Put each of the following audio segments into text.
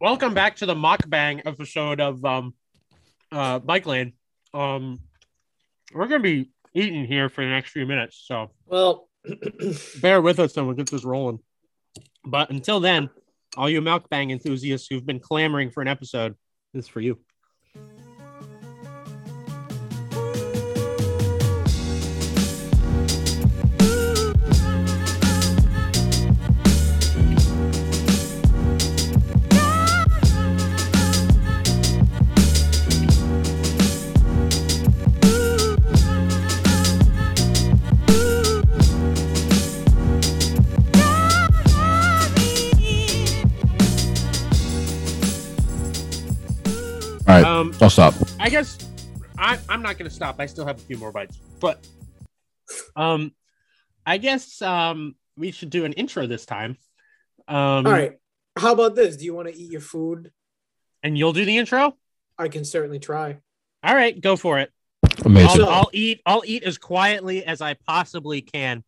welcome back to the mukbang episode of um uh Bike Lane. Um we're gonna be eating here for the next few minutes, so Well, bear with us and we'll get this rolling. But until then, all you mukbang enthusiasts who've been clamoring for an episode, this is for you. I'll stop. I guess I, I'm not gonna stop. I still have a few more bites, but um, I guess um we should do an intro this time. Um, all right. How about this? Do you want to eat your food? and you'll do the intro. I can certainly try. All right, go for it. Amazing. I'll, I'll eat. I'll eat as quietly as I possibly can.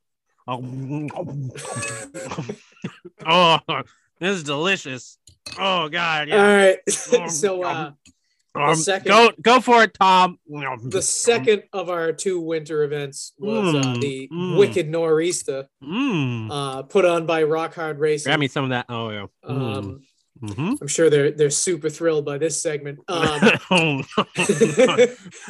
Oh, oh this is delicious. Oh God, All yeah. right. Um, so uh, Um, second- go go for it, Tom. the second of our two winter events was uh, Mm, the mm. Wicked Nor'easter, Mm. uh, put on by Rock Hard Racing. Grab me some of that. Oh yeah. Mm. Um, Mhm. I'm sure they're they're super thrilled by this segment. Um, Oh.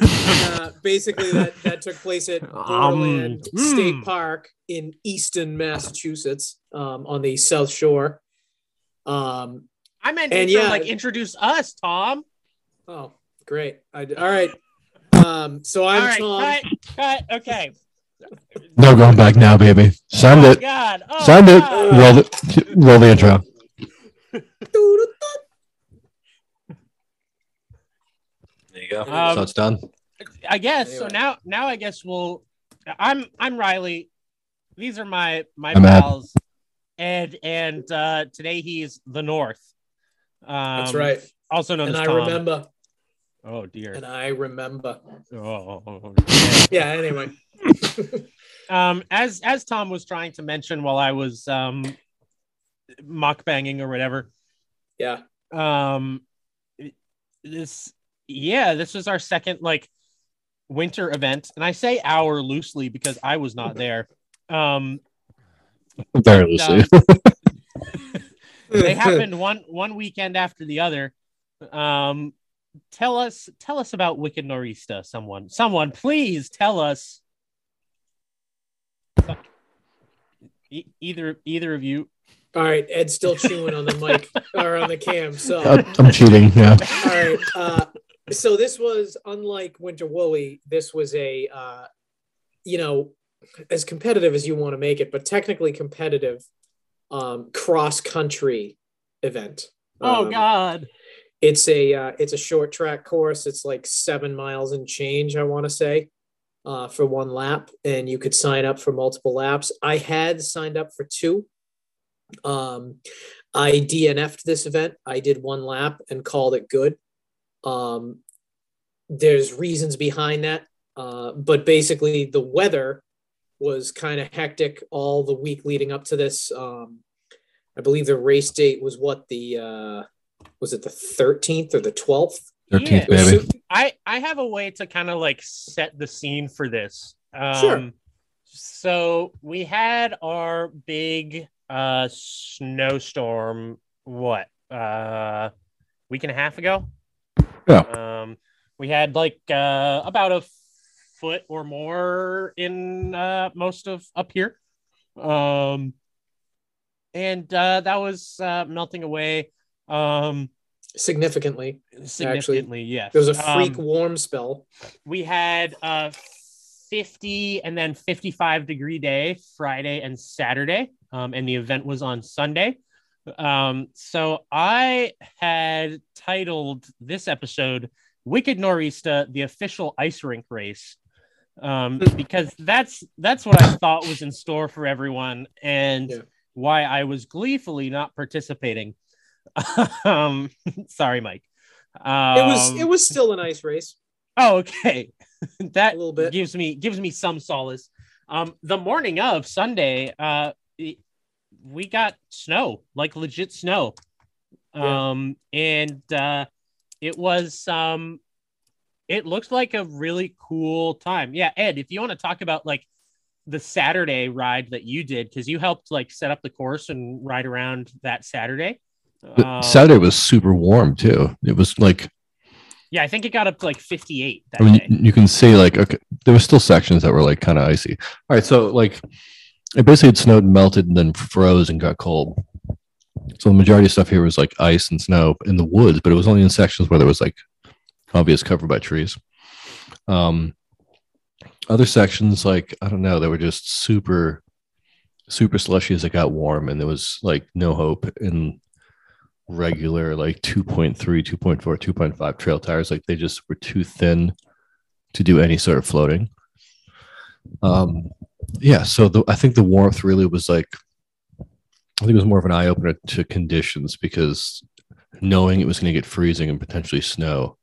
uh, basically, that, that took place at Borderland Um, State mm. Park in Easton, Massachusetts, um, on the South Shore. Um, I meant And intro, yeah. like introduce us, Tom. Oh, great! I, all right. Um, so I'm All right, Tom. cut, cut. Okay. No going back now, baby. Signed oh, it. God. Oh, Signed it. Roll it. Roll the intro. There you go. Um, so it's done. I guess so. Now, now I guess we'll. I'm I'm Riley. These are my my I'm Ed. pals, Ed, and uh, today he's the North. Um, That's right. Also known And as I Tom. remember. Oh dear. And I remember. Oh. Yeah. Anyway. um, as as Tom was trying to mention while I was um, mock banging or whatever. Yeah. Um, this yeah, this is our second like winter event, and I say our loosely because I was not there. Um, Very loosely. they happened one one weekend after the other. Um, tell us tell us about Wicked Nor'easter. Someone, someone, please tell us. E- either either of you. All right. Ed's still chewing on the mic or on the cam. So. I'm cheating. Yeah. All right. Uh, so this was unlike Winter Woolly. This was a, uh, you know, as competitive as you want to make it, but technically competitive um, cross country event. Oh Um, God! It's a uh, it's a short track course. It's like seven miles and change. I want to say. Uh, for one lap, and you could sign up for multiple laps. I had signed up for two. Um, I DNF'd this event. I did one lap and called it good. Um, there's reasons behind that, uh, but basically the weather was kind of hectic all the week leading up to this. Um, I believe the race date was what the uh, was it the 13th or the 12th? Thirteenth, Yeah. Baby. su- I I have a way to kind of like set the scene for this. Um, Sure. So we had our big uh snowstorm. What uh week and a half ago? Yeah. Um, we had like uh about a foot or more in uh most of up here. Um, and uh that was uh melting away. Um, significantly. significantly yes There was a freak Um, warm spell. we had a 50 and then 55 degree day friday and saturday um, and the event was on sunday um, so i had titled this episode wicked nor'easter the official ice rink race um, because that's that's what i thought was in store for everyone and Yeah. why i was gleefully not participating um, sorry mike um, it was it was still a nice race. Oh, okay. that A little bit. gives me gives me some solace. Um, the morning of Sunday, uh, we got snow, like legit snow. Yeah. Um, and uh, it was um, it looked like a really cool time. Yeah, Ed, if you want to talk about like the Saturday ride that you did, because you helped like set up the course and ride around that Saturday. But Um, Saturday was super warm too. It was like yeah, I think it got up to like 58 that I mean, day. you, can see like okay, there were still sections that were like kind of icy. All right, so like it basically had snowed and melted and then froze and got cold. So the majority of stuff here was like ice and snow in the woods, but it was only in sections where there was like obvious cover by trees. Um, other sections like I don't know, they were just super, super slushy as it got warm, and there was like no hope in regular like 2.3 2.4 2.5 trail tires like they just were too thin to do any sort of floating. Um yeah so the, i think the warmth really was like i think it was more of an eye-opener to conditions because knowing it was going to get freezing and potentially snow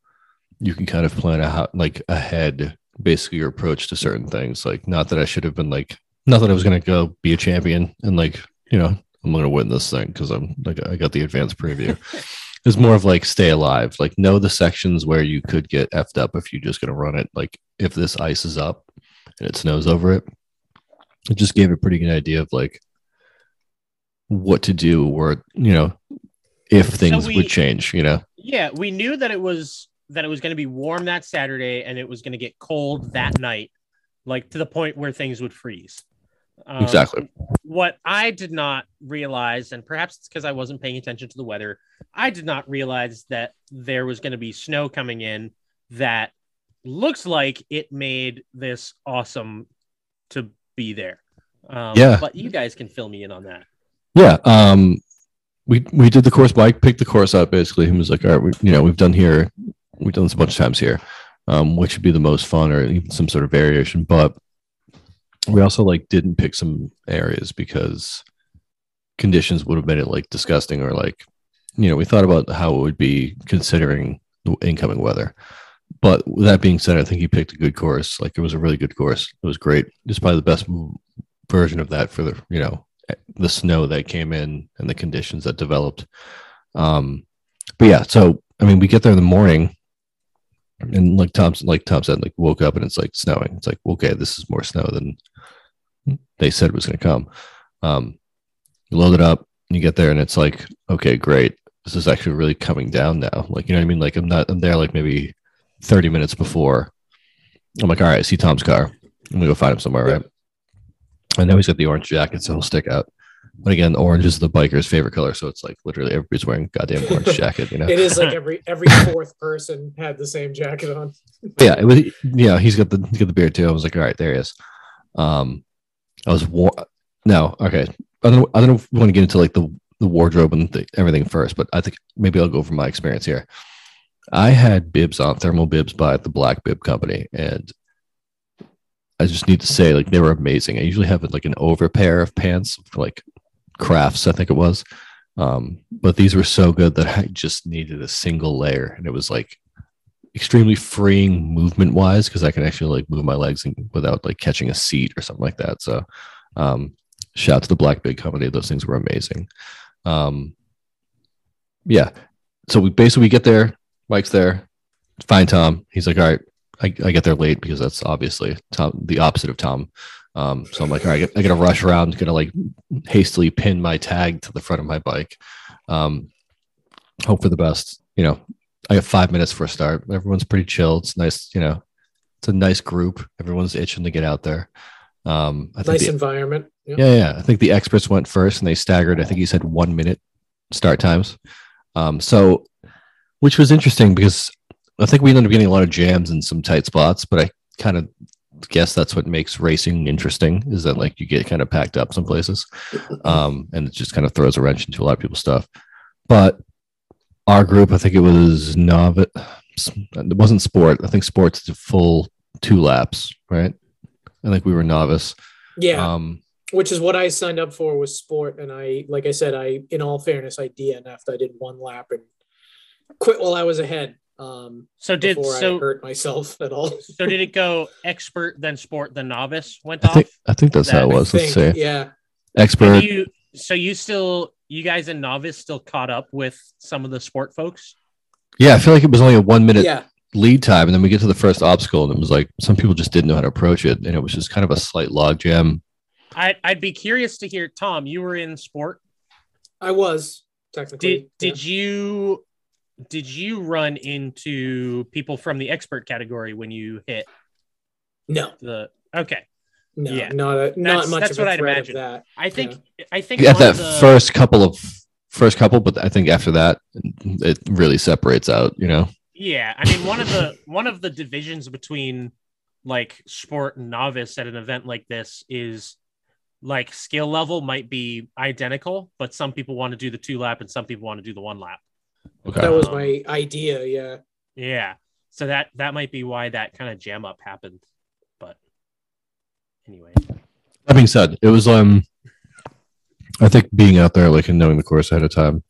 you can kind of plan out like ahead basically your approach to certain things. Like not that i should have been like not that i was going to go be a champion and like you know i'm going to win this thing because i'm like i got the advanced preview. It's more of like stay alive. Like know the sections where you could get effed up if you're just going to run it. Like if this ice is up and it snows over it it just gave a pretty good idea of like what to do or you know if things we- would change you know? Yeah, we knew that it was that it was going to be warm that Saturday and it was going to get cold that night, like to the point where things would freeze. Um, Exactly. What I did not realize, and perhaps it's because I wasn't paying attention to the weather, I did not realize that there was going to be snow coming in that looks like it made this awesome to be there. Um, Yeah. But you guys can fill me in on that. Yeah. Um, we we did the course. Mike picked the course up basically. He was like, all right, we, you know, we've done here, we've done this a bunch of times here. Um, which would be the most fun, or even some sort of variation. But we also like didn't pick some areas because conditions would have made it like disgusting, or like, you know, we thought about how it would be considering the incoming weather. But with that being said, I think he picked a good course. Like it was a really good course. It was great. It's probably the best version of that for the you know the snow that came in and the conditions that developed. Um, but yeah, so I mean, we get there in the morning, and like Tom, like Tom said, like woke up and it's like snowing. It's like okay, this is more snow than they said was going to come. Um, you load it up, and you get there, and it's like okay, great. This is actually really coming down now. Like you know what I mean? Like I'm not. I'm there like maybe thirty minutes before. I'm like, all right, I see Tom's car. I'm gonna go find him somewhere, right? I know he's got the orange jacket, so he'll stick out. But again, orange is the biker's favorite color, so it's like literally everybody's wearing goddamn orange jacket, you know. It is like every every fourth person had the same jacket on. Yeah, it was. Yeah, he's got the he's got the beard too. I was like, all right, there he is. Um, I was war. No, okay. I don't. I don't know if we want to get into like the the wardrobe and the, everything first, but I think maybe I'll go from my experience here. I had bibs on thermal bibs by the Black Bib Company, and I just need to say, like, they were amazing. I usually have like an over pair of pants, like crafts, I think it was. Um, but these were so good that I just needed a single layer, and it was like extremely freeing movement wise because I can actually like move my legs and, without like catching a seat or something like that. So, um, shout out to the Black Bib Company; those things were amazing. Um, yeah, so we basically we get there, Mike's there, find Tom. He's like, all right, I, I get there late because that's obviously Tom, the opposite of Tom. Um, so I'm like, all right, I gotta rush around, gonna like hastily pin my tag to the front of my bike. Um, hope for the best. You know, I have five minutes for a start. Everyone's pretty chill. It's nice, you know, it's a nice group. Everyone's itching to get out there. Um, I Nice the- environment. Yeah. yeah, yeah. I think the experts went first and they staggered. I think he said one minute start times. Um, so, which was interesting because I think we ended up getting a lot of jams in some tight spots, but I kind of guess that's what makes racing interesting is that like you get kind of packed up some places. Um, and it just kind of throws a wrench into a lot of people's stuff. But our group, I think it was novice. It wasn't sport. I think sports did full two laps, right? I think we were novice. Yeah, Um, which is what I signed up for was sport, and I, like I said, I, in all fairness, I DNF'd. I did one lap and quit while I was ahead. Um, So did before I so hurt myself at all. so did it go expert then sport then novice went I off? think I think that's how it That- was. Let's Think, say yeah, expert. You so you still you guys in novice still caught up with some of the sport folks? Yeah, I feel like it was only a one minute Yeah. lead time, and then we get to the first obstacle, and it was like some people just didn't know how to approach it, and it was just kind of a slight log jam. I, I'd be curious to hear, Tom. You were in sport. I was technically. Did did you did you run into people from the expert category when you hit No, the? Okay, no, Yeah. not a, not That's- much that's of what I'd imagine. that. I think I think At one that the- first couple of first couple, but I think after that, it really separates out. You know, Yeah, I mean one of the one of the divisions between like sport and novice at an event like this is like skill level might be identical, but some people want to do the two lap and some people want to do the one lap. Okay. That was Um, my idea. Yeah. Yeah. So that that might be why that kind of jam up happened. But anyway. That being said, it was um, I think being out there like and knowing the course ahead of time,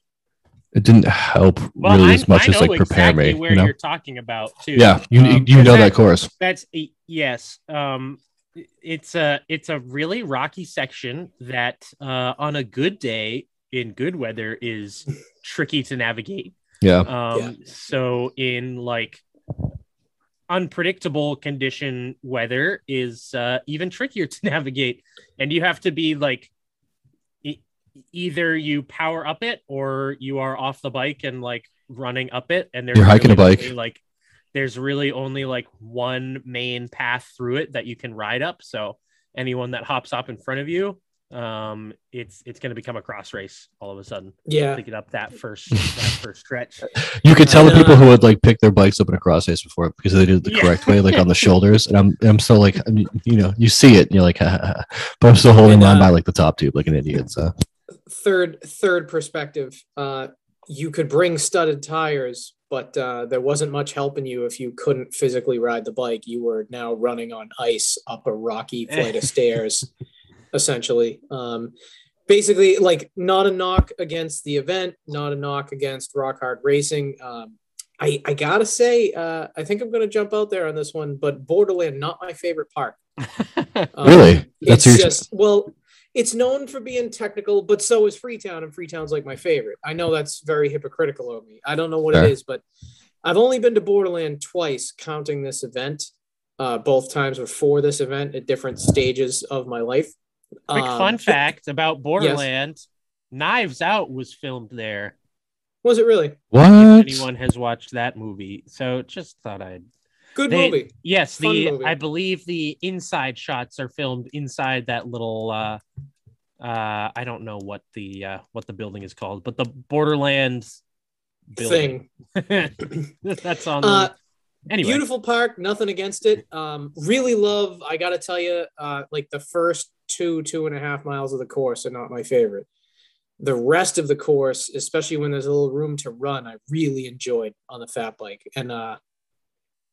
it didn't help Well, really I, as much as like prepare exactly me. where You know, you're talking about too. yeah, you Um, you 'cause know that course. That's yes. Um, it's a it's a really rocky section that uh, on a good day in good weather is tricky to navigate. Yeah, Um, Yeah. so in like unpredictable condition weather is uh, even trickier to navigate, and you have to be like e- either you power up it or you are off the bike and like running up it, and there's You're hiking a bike. only, like there's really only like one main path through it that you can ride up. So anyone that hops up in front of you, um, it's it's going to become a cross race all of a sudden Yeah. to get up that first that first stretch. you could tell the people uh, who would like pick their bikes up in a cross race before because they did it the Yeah. correct way, like on the shoulders. And I'm I'm still like, I'm- you know, you see it, and you're like, but I'm still holding And, on uh, by like the top tube, like an idiot. So Third third perspective. Uh, you could bring studded tires, but uh, there wasn't much helping you if you couldn't physically ride the bike. You were now running on ice up a rocky flight of stairs, essentially. Um, basically, like not a knock against the event, not a knock against Rock Hard Racing. Um, I, I gotta say, uh, I think I'm gonna jump out there on this one, but Borderland not my favorite part. Um, Really? That's it's your- just well, it's known for being technical, but so is Freetown, and Freetown's like my favorite. I know that's very hypocritical of me. I don't know what Fair. it is, but I've only been to Borderland twice, counting this event. Uh, both times were for this event at different stages of my life. Quick Um, fun fact about Borderland: Knives Out was filmed there. Was it really what? If anyone has watched that movie, so just thought I'd. good They- movie? Yes, Fun the movie. I believe the inside shots are filmed inside that little. uh uh I don't know what the uh what the building is called, but the Borderlands building. Thing. That's on. Uh, the, anyway, Beautiful park, nothing against it. Um, really love. I gotta tell you, uh, like the first two two and a half miles of the course are not my favorite. The rest of the course, especially when there's a little room to run, I really enjoyed on the fat bike, and uh,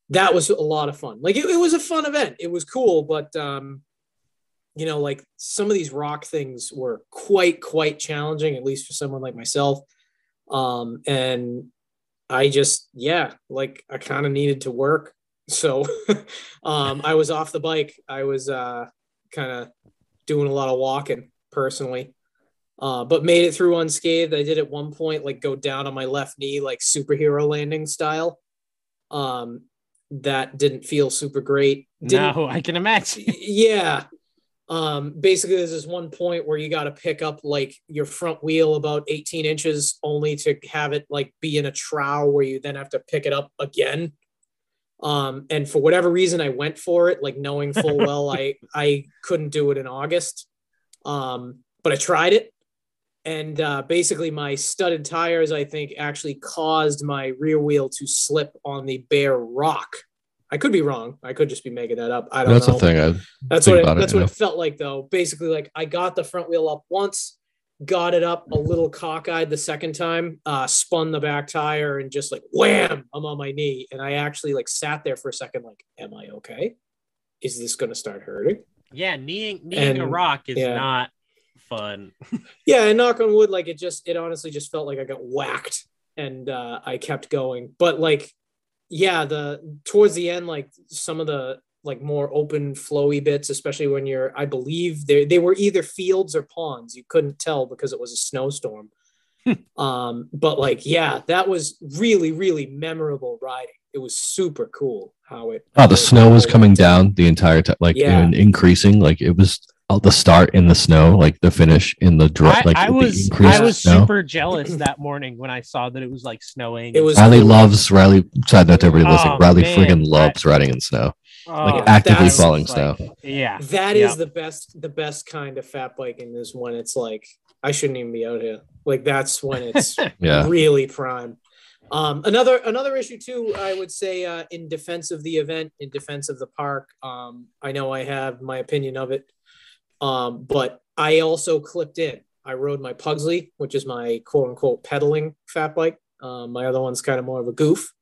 that was a lot of fun. Like it, it was a fun event. It was cool, but um, you know, like some of these rock things were quite quite challenging, at least for someone like myself. Um, and I just, yeah, like I kind of needed to work. So um, I was off the bike. I was uh, kind of doing a lot of walking personally, uh, but made it through unscathed. I did at one point like go down on my left knee, like superhero landing style. Um, that didn't feel super great. Didn't, no, I can imagine. yeah. Um, basically, there's this one point where you got to pick up like your front wheel about 18 inches, only to have it like be in a trough where you then have to pick it up again. Um, and for whatever reason, I went for it, like knowing full well I I couldn't do it in August. Um, but I tried it, and uh, basically my studded tires, I think, actually caused my rear wheel to slip on the bare rock. I could be wrong. I could just be making that up. I don't That's know. That's the thing. I, That's what it, it, that's you what know. it felt like though. Basically, like I got the front wheel up once, got it up a little cockeyed the second time, uh, spun the back tire, and just like wham, I'm on my knee. And I actually like sat there for a second, like, am I okay? Is this gonna start hurting? Yeah, kneeing kneeing a rock is yeah. not fun. Yeah, and knock on wood, like it just it honestly just felt like I got whacked and uh I kept going. But like yeah, the towards the end, like some of the like more open flowy bits, especially when you're, I believe they they were either fields or ponds. You couldn't tell because it was a snowstorm. um, but like, yeah, that was really, really memorable riding. It was super cool how it. Oh, how the it snow was coming down. down the entire time, like Yeah. and increasing. Like it was the start in the snow, like the finish in the dry. I, Like I the was I was snow. super jealous that morning when I saw that it was like snowing. It was- Riley loves Riley. Side note to everybody listening. Oh, Riley man, friggin' I- loves riding in snow, Oh, like actively that's- falling like- snow. Yeah, That is Yeah. the best, the best kind of fat biking is when it's like, I shouldn't even be out here. Like that's when it's Yeah, really prime. Um, another another issue too, I would say, uh, in defense of the event, in defense of the park. Um, I know I have my opinion of it, um, but I also clipped in. I rode my Pugsley, which is my quote unquote pedaling fat bike. Um, my other one's kind of more of a goof.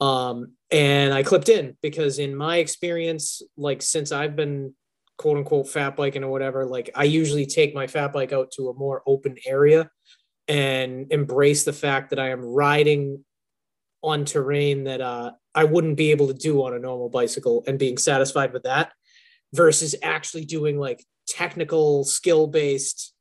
Um, and I clipped in because in my experience, like since I've been quote unquote fat biking or whatever, like I usually take my fat bike out to a more open area and embrace the fact that I am riding on terrain that uh, I wouldn't be able to do on a normal bicycle and being satisfied with that versus actually doing like technical skill based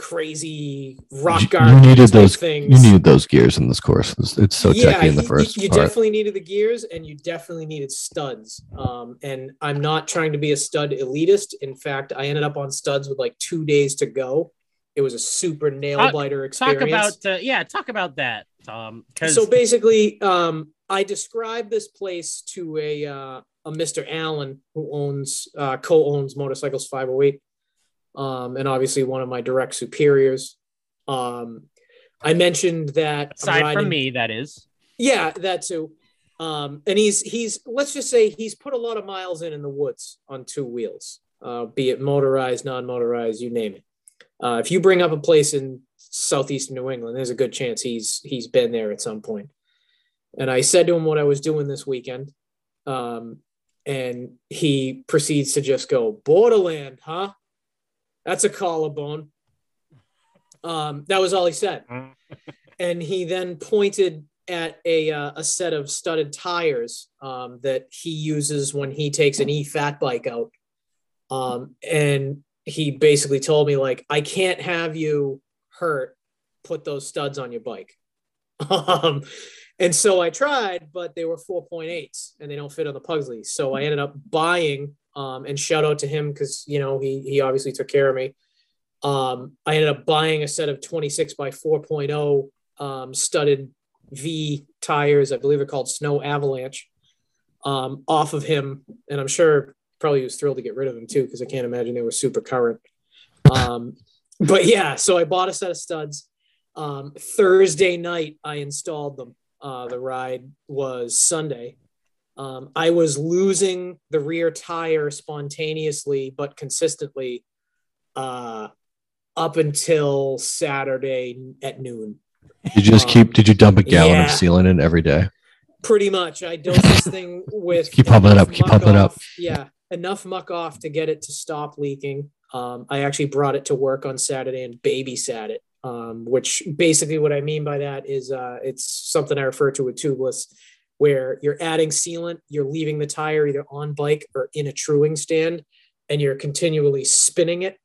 crazy rock garden you needed those. things. You needed those gears in this course. It's, so techy in the first You, you definitely needed the gears and you definitely needed studs. Um, and I'm not trying to be a stud elitist. In fact, I ended up on studs with like two days to go. It was a super nail biter talk about uh, yeah, talk about that, Tom. Because so basically, um, I described this place to a uh, a Mr. Allen who owns uh, co-owns Motorcycles 508, um, and obviously one of my direct superiors. Um, I mentioned that aside riding- from me, that is. yeah, that too. Um, and he's he's let's just say he's put a lot of miles in in the woods on two wheels, uh, be it motorized, non-motorized, you name it. Uh, if you bring up a place in southeastern New England, there's a good chance he's he's been there at some point. And I said to him what I was doing this weekend, um, and he proceeds to just go Borderland, huh? That's a collarbone. Um, that was all he said. And he then pointed at a, uh, a set of studded tires um, that he uses when he takes an e fat bike out. Um, and he basically told me like i can't have you hurt. Put those studs on your bike. Um, and so i tried but they were 4.8s and they don't fit on the pugsley. So i ended up buying um, and shout out to him because you know he, he obviously took care of me um, i ended up buying a set of 26 by 4.0 um, studded Vee tires. I believe they're called Snow Avalanche. Um, off of him, and I'm sure probably was thrilled to get rid of them too because I can't imagine they were super current. Um, but yeah, so I bought a set of studs. Um, Thursday night, I installed them. Uh, the ride was Sunday. Um, I was losing the rear tire spontaneously but consistently uh, up until Saturday at noon. Did you just Um, keep? Did you dump a gallon yeah. of sealant in every day? Pretty much. I dosed this thing with Keep pumping it up, keep pumping it up. Yeah, enough Muc-Off to get it to stop leaking. Um, I actually brought it to work on Saturday and babysat it. Um, which basically what I mean by that is uh, it's something I refer to with tubeless, where you're adding sealant, you're leaving the tire either on bike or in a truing stand, and you're continually spinning it.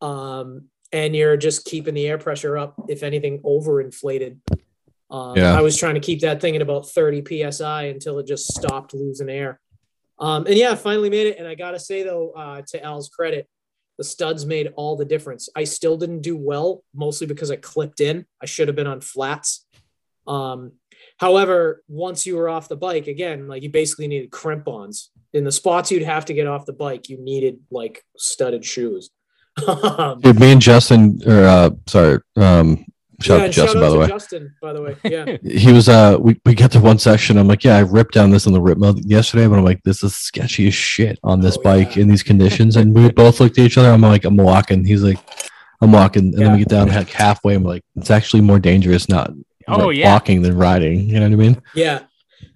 Um, and you're just keeping the air pressure up, if anything, overinflated. Um, Yeah. I was trying to keep that thing at about 30 psi until it just stopped losing air. Um, and yeah, finally made it. And I gotta say though, uh, to Al's credit, the studs made all the difference. I still didn't do well, mostly because I clipped in. I should have been on flats. Um, however, once you were off the bike, again, like you basically needed crimp-ons. In the spots you'd have to get off the bike, you needed like studded shoes. Um, Dude, me and Justin, or uh, sorry, um, shout yeah, out to Justin by out the way. Justin, by the way. Yeah. He was uh, we we got to one section. I'm like, yeah, I ripped down this in the rip mode yesterday, but I'm like, this is sketchy as shit on this Oh, bike yeah. in these conditions. And we both looked at each other. I'm like, I'm walking. He's like, I'm walking, and then we get down like halfway. I'm like, it's actually more dangerous not Oh, ri- yeah. walking than riding. You know what I mean? Yeah.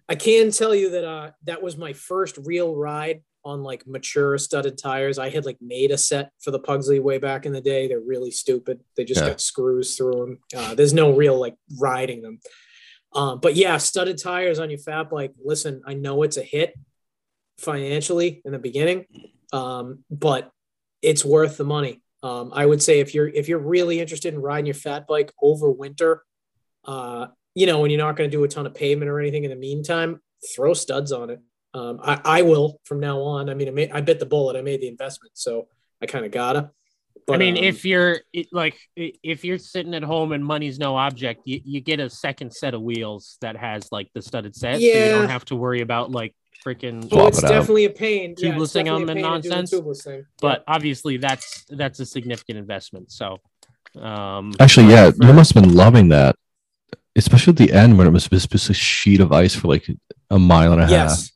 I can tell you that uh that was my first real ride on like mature studded tires. I had like made a set for the Pugsley way back in the day. They're really stupid. They just Yeah. got screws through them. Uh, there's no real like riding them. Um, but yeah, studded tires on your fat bike. Listen, I know it's a hit. financially in the beginning, um, but it's worth the money. Um, I would say if you're if you're really interested in riding your fat bike over winter, uh, you know, when you're not going to do a ton of pavement or anything in the meantime, throw studs on it. Um, I, I will from now on. I mean, I, made, I bit the bullet. I made the investment, so I kind of gotta. But, I mean, um, if you're like if you're sitting at home and money's no object, you, you get a second set of wheels that has like the studded set, yeah. so you don't have to worry about like freaking. Oh, it's definitely a pain. Tubelessing yeah, them and nonsense. But obviously, that's that's a significant investment. So, um, actually, yeah, for, you must have been loving that, especially at the end when it was just a sheet of ice for like a mile and a yes. half.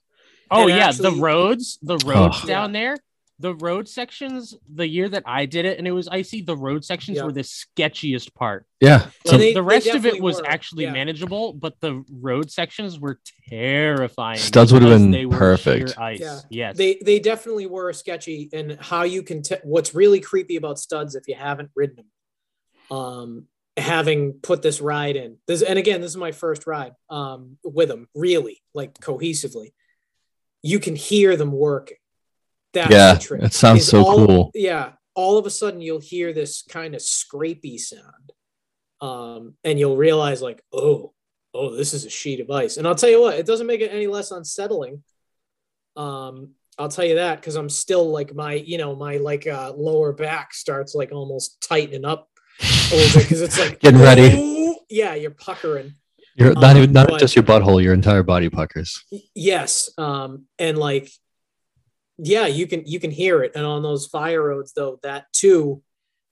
Oh and yeah, actually, the roads, the roads oh. down there the road sections the year that I did it and it was icy, the road sections yeah. were the sketchiest part. Yeah. So they, the rest of it was were. actually yeah. manageable, but the road sections were terrifying. Studs would have been perfect. Ice. Yeah. Yes. They they definitely were sketchy and how you can t- what's really creepy about studs if you haven't ridden them. Um having put this ride in. This and again, this is my first ride um with them really like cohesively. You can hear them working that's yeah, it sounds so all, cool. Yeah, all of a sudden you'll hear this kind of scrapey sound, um, and you'll realize like, oh, oh, this is a sheet of ice. And I'll tell you what, it doesn't make it any less unsettling. Um, I'll tell you that because I'm still like my, you know, my like uh, lower back starts like almost tightening up because it's like getting ready. Yeah, you're puckering. You're not um, even not but, just your butthole, your entire body puckers. Yes, um, and like yeah, you can you can hear it. And on those fire roads, though, that too,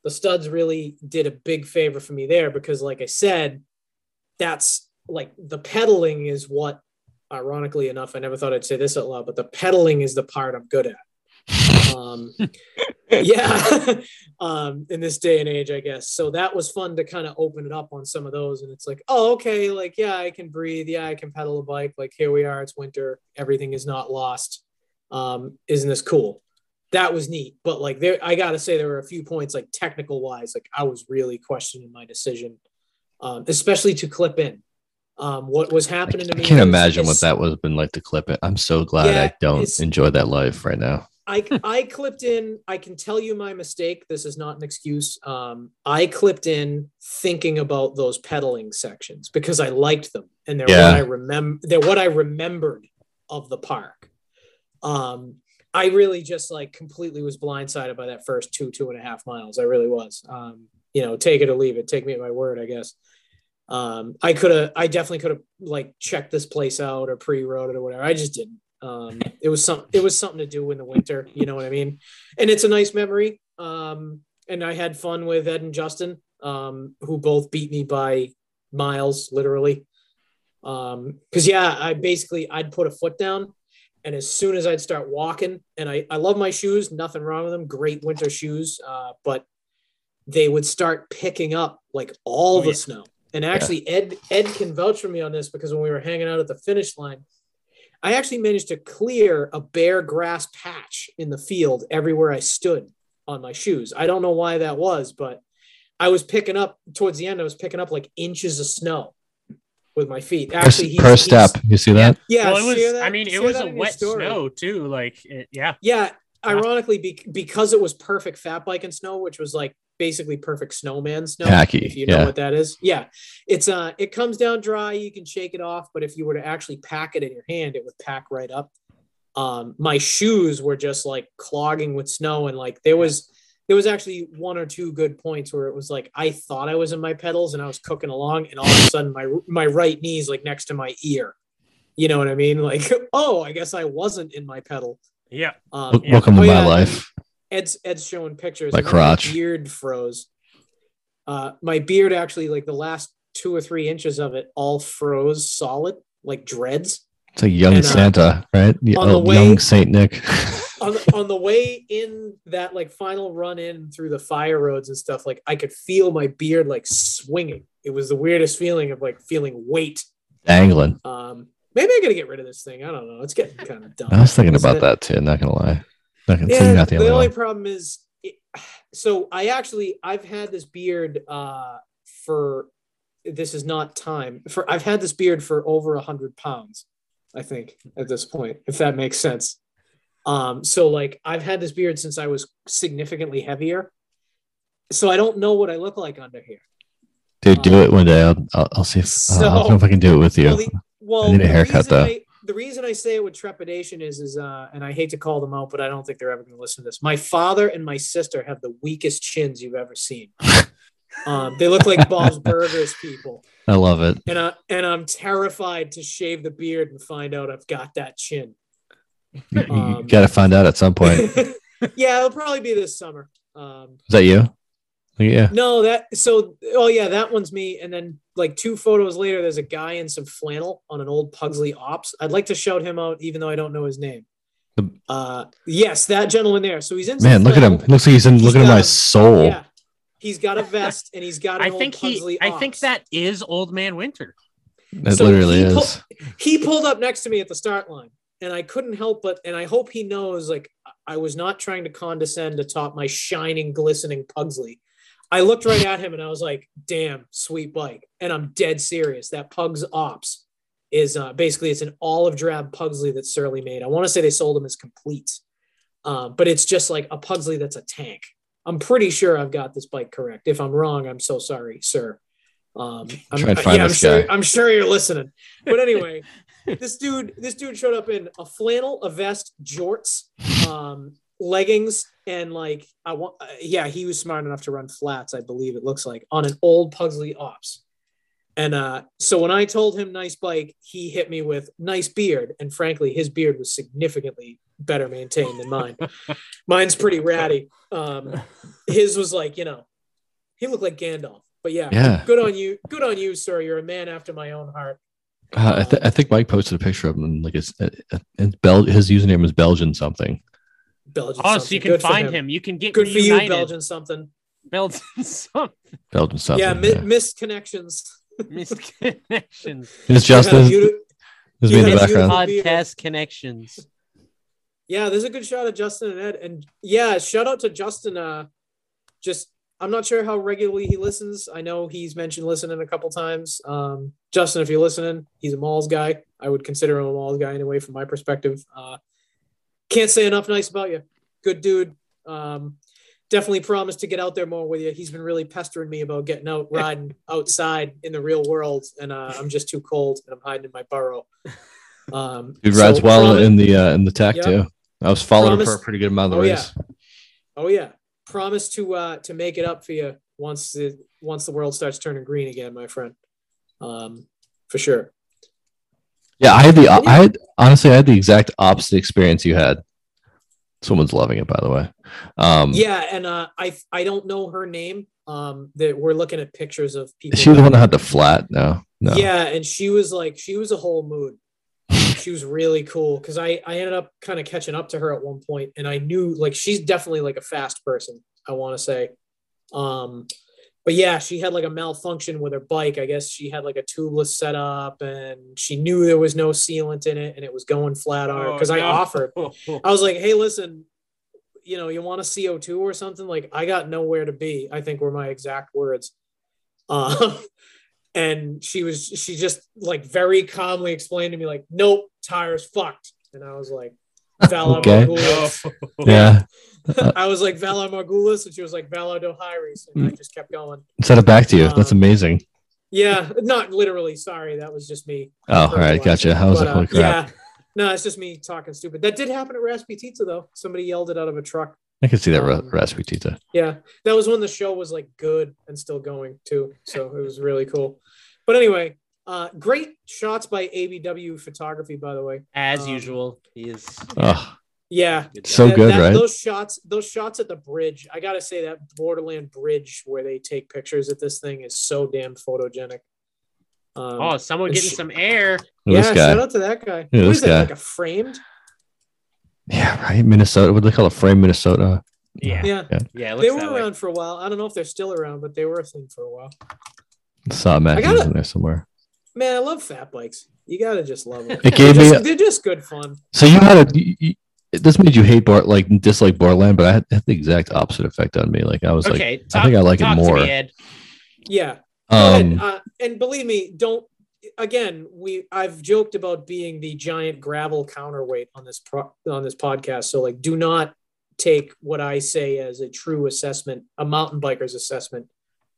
the studs really did a big favor for me there because, like I said, that's like the pedaling is what, ironically enough, I never thought I'd say this out loud, but the pedaling is the part I'm good at. Um, yeah, um, in this day and age, I guess. So that was fun to kind of open it up on some of those, and it's like, oh, okay, like yeah, I can breathe. Yeah, I can pedal a bike. Like here we are. It's winter. Everything is not lost um, isn't this cool? That was neat. But like there, I gotta say there were a few points like technical wise, like I was really questioning my decision, um, especially to clip in. Um, what was happening to me? I can't imagine what that would have been like to clip it. I'm so glad yeah, I don't enjoy that life right now. I, I clipped in. I can tell you my mistake. This is not an excuse. Um, I clipped in thinking about those pedaling sections because I liked them and they're yeah. what I remember. They're what I remembered of the park. Um, I really just like completely was blindsided by that first two, two and a half miles. I really was. Um, you know, take it or leave it. Take me at my word, I guess. Um, I could have, I definitely could have like checked this place out or pre-wrote it or whatever. I just didn't. Um, it was some, it was something to do in the winter. You know what I mean? And it's a nice memory. Um, and I had fun with Ed and Justin, um, who both beat me by miles, literally. Um, cause yeah, I basically, I'd put a foot down and as soon as I'd start walking, and I, I love my shoes, nothing wrong with them, great winter shoes, uh, but they would start picking up like all oh, the yeah. snow. And actually, yeah. Ed Ed can vouch for me on this because when we were hanging out at the finish line, I actually managed to clear a bare grass patch in the field everywhere I stood on my shoes. I don't know why that was, but I was picking up towards the end. I was picking up like inches of snow with my feet. Actually, he's, per step. You see that? Yeah. Well, it was. I mean, it was a wet snow too. Like, it, yeah. Yeah. Ironically, be, because it was perfect fat bike and snow, which was like basically perfect snowman snow. Tacky, if you know yeah. what that is. Yeah. It's uh it comes down dry, you can shake it off, but if you were to actually pack it in your hand, it would pack right up. Um, my shoes were just like clogging with snow, and like there was there was actually one or two good points where it was like I thought I was in my pedals and I was cooking along, and all of a sudden my my right knee's like next to my ear. You know what I mean? Like, oh, I guess I wasn't in my pedal. Yeah. Um, Welcome yeah. to oh, my yeah. life. Ed's Ed's showing pictures. My crotch. My beard froze. Uh, my beard actually, like the last two or three inches of it, all froze solid, like dreads. It's like young and, uh, Santa, right? On the way, young Saint Nick. on the, on the way in that like final run in through the fire roads and stuff, like I could feel my beard like swinging. It was the weirdest feeling of like feeling weight dangling. Um, maybe I got to get rid of this thing. I don't know. It's getting kind of dumb. I was thinking about it? that too. Not gonna lie. Gonna, yeah, the, the only problem is, it, so I actually I've had this beard uh, for this is not time for I've had this beard for over a hundred pounds. I think at this point, if that makes sense. Um, so like I've had this beard since I was significantly heavier. So I don't know what I look like under here. Dude, do it one day. I'll, I'll, I'll see if uh, I don't know if I can do it with you. Well, the, well, need a haircut, though. I, the reason I say it with trepidation is, is, uh, and I hate to call them out, but I don't think they're ever going to listen to this. My father and my sister have the weakest chins you've ever seen. um, they look like Bob's Burgers people, I love it. and I and I'm terrified to shave the beard and find out I've got that chin. You, Um, got to find out at some point. Yeah, it'll probably be this summer. Um, is that you? Yeah. No, that so oh yeah, that one's me. And then like two photos later, there's a guy in some flannel on an old Pugsley Ops. I'd like to shout him out, even though I don't know his name. The- Uh yes, that gentleman there. So he's in Man, look at him. flannel. Looks like he's in. He's Looking at my soul. Yeah. He's got a vest and he's got an I old think he. Pugsley I think that is Old Man Winter. It So literally he pull- is. he pulled up next to me at the start line and i couldn't help but and i hope he knows like i was not trying to condescend to top my shining glistening pugsley i looked right at him and i was like damn sweet bike and i'm dead serious that pugs ops is uh, basically it's an olive drab pugsley that surly made i want to say they sold them as complete um, but it's just like a pugsley that's a tank i'm pretty sure i've got this bike correct if i'm wrong i'm so sorry sir um, I'm, Try and find yeah, I'm sure. guy. I'm sure you're listening. But anyway, this dude, this dude showed up in a flannel, a vest, jorts, um, leggings, and like I want. Uh, yeah, he was smart enough to run flats. I believe it looks like on an old Pugsley Ops. And uh, so when I told him nice bike, he hit me with nice beard. And frankly, his beard was significantly better maintained than mine. Mine's pretty ratty. Um, his was like, you know, he looked like Gandalf. But yeah, Yeah. good on you. Good on you, sir. You're a man after my own heart. Uh, I, th- I think Mike posted a picture of him. And like it's, uh, it's Bel- his username is Belgian something. Belgian. Oh, so you can Good find him. You can get Good for you, reunited. Belgian something. Belgian something. Belgian something. yeah, mi- missed connections. Misconnections. It's You Justin. beauti- There's you me in the had a beautiful- background. Podcast connections. Yeah, there's a good shot of Justin and Ed. And yeah, shout out to Justin. Uh, just I'm not sure how regularly he listens. I know he's mentioned listening a couple times. Um, Justin, if you're listening, he's a malls guy. I would consider him a malls guy anyway, from my perspective. Uh, can't say enough nice about you. Good dude. Um, definitely promised to get out there more with you. He's been really pestering me about getting out riding outside in the real world, and uh, I'm just too cold and I'm hiding in my burrow. Um, Dude so rides well promise- in the uh, in the tech Yep. too. I was following him for a pretty good amount of Oh, the yeah. Oh yeah, promise to uh to make it up for you once the once the world starts turning green again, my friend. Um, for sure. Yeah, I had the I had honestly I had the exact opposite experience you had. Someone's loving it, by the way. Um, Yeah, and uh, I I don't know her name. Um, that we're looking at pictures of people. is she the one that had the flat? No, no. Yeah, and she was like she was a whole mood. She was really cool because I I ended up kind of catching up to her at one point, and I knew like she's definitely like a fast person. I want to say, um, but yeah, she had like a malfunction with her bike. I guess she had like a tubeless setup, and she knew there was no sealant in it, and it was going flat on her because I no. offered. I was like, hey, listen, you know, you want a CO2 or something? Like, I got nowhere to be, I think were my exact words. Um, and she was, she just like very calmly explained to me, like, nope, tires fucked. And I was like, Vala Okay. Margulis. yeah. I was like, Vala Margulis. And she was like, Vala Dohires. And I just kept going. Send it back to you. That's Um, amazing. Yeah, not literally. Sorry. That was just me. Oh, all right, gotcha. I was like, uh, crap. yeah. No, it's just me talking stupid. That did happen at Raspy Pizza, though. Somebody yelled it out of a truck. I can see that um, raspy tita. Yeah, that was when the show was like good and still going too. So it was really cool. But anyway, uh, great shots by ABW photography, by the way. As Um, usual, he is. Oh, Yeah, Good So job. good, right? Those shots, those shots at the bridge. I gotta say that Borderland Bridge where they take pictures at this thing is so damn photogenic. Um, Oh, someone getting sh- some air. look yeah, shout out to that guy. at Who this that? guy. Like a framed? Yeah, right. Minnesota. What do they call it? Frame Minnesota. Yeah. Yeah, Yeah, it they were that way. around for a while. I don't know if they're still around, but they were a thing for a while. Saw Matthews gotta- in there somewhere. Man, I love fat bikes. You gotta just love them. It gave they're, me. just, they're just good fun. So you had a. You, you, this made you hate Bar, like dislike Borderland, but I had, had the exact opposite effect on me. Like I was Okay, I think I like it more. To me, Ed. Yeah. um, ahead. Uh, and believe me, don't again, we I've joked about being the giant gravel counterweight on this pro, on this podcast. So like, do not take what I say as a true assessment, a mountain biker's assessment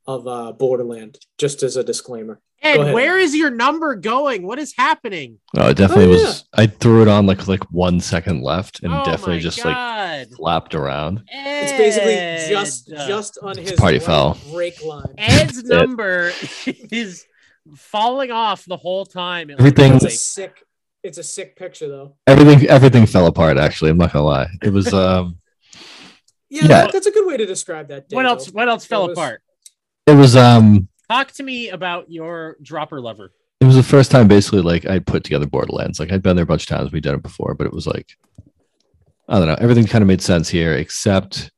of uh, Borderland. Just as a disclaimer. Go Ed, where is your number going? What is happening? Oh, it definitely Oh, was. I threw it on like like one second left, and oh definitely my just like God. flapped around. It's basically just just on his party right foul. brake line. Ed's number is falling off the whole time. It Everything- looks It's a like. sick. It's a sick picture though. Everything everything fell apart. Actually, I'm not gonna lie. It was um, Yeah, Yeah. that's a good way to describe that. Day, What else? What else fell was- apart? It was um, Talk to me about your dropper lever. it was the first time basically like I put together Borderlands. Like I'd been there a bunch of times. We'd done it before, but it was like I don't know. Everything kind of made sense here, except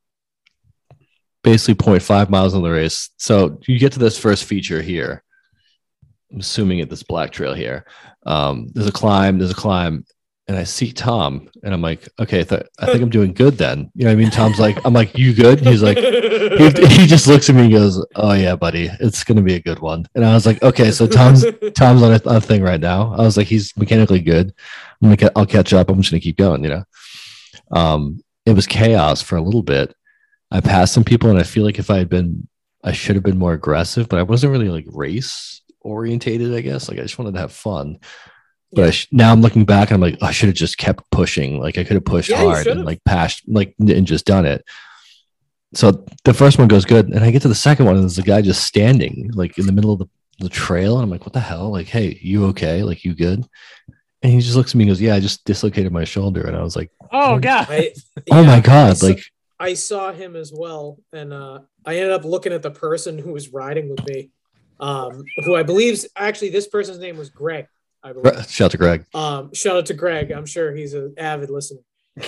basically 0.5 miles on the race. So you get to this first feature here. I'm assuming at this black trail here. Um, there's a climb, there's a climb, and I see Tom, and I'm like, okay, th- I think I'm doing good then. You know what I mean? Tom's like, I'm like, you good? He's like, he, he just looks at me and goes, "Oh yeah, buddy, it's gonna be a good one." And I was like, "Okay, so Tom's Tom's on a, a thing right now." I was like, "He's mechanically good. I'm ca- I'll catch up. I'm just gonna keep going." You know, um, it was chaos for a little bit. I passed some people, and I feel like if I had been, I should have been more aggressive, but I wasn't really like race orientated. I guess like I just wanted to have fun. But I sh- now I'm looking back and I'm like, I should have just kept pushing. Like I could have pushed Yeah, hard and like passed, like and just done it. So the first one goes good, and I get to the second one, and there's a guy just standing like in the middle of the, the trail, and I'm like, what the hell? Like, hey, you okay? Like, you good? And he just looks at me and goes, Yeah, I just dislocated my shoulder. And I was like, Oh God. I, Oh yeah, my I god, saw- like I saw him as well, and uh, I ended up looking at the person who was riding with me, um, who I believe actually this person's name was Greg. I believe. shout out to Greg, Um, shout out to Greg. I'm sure he's an avid listener.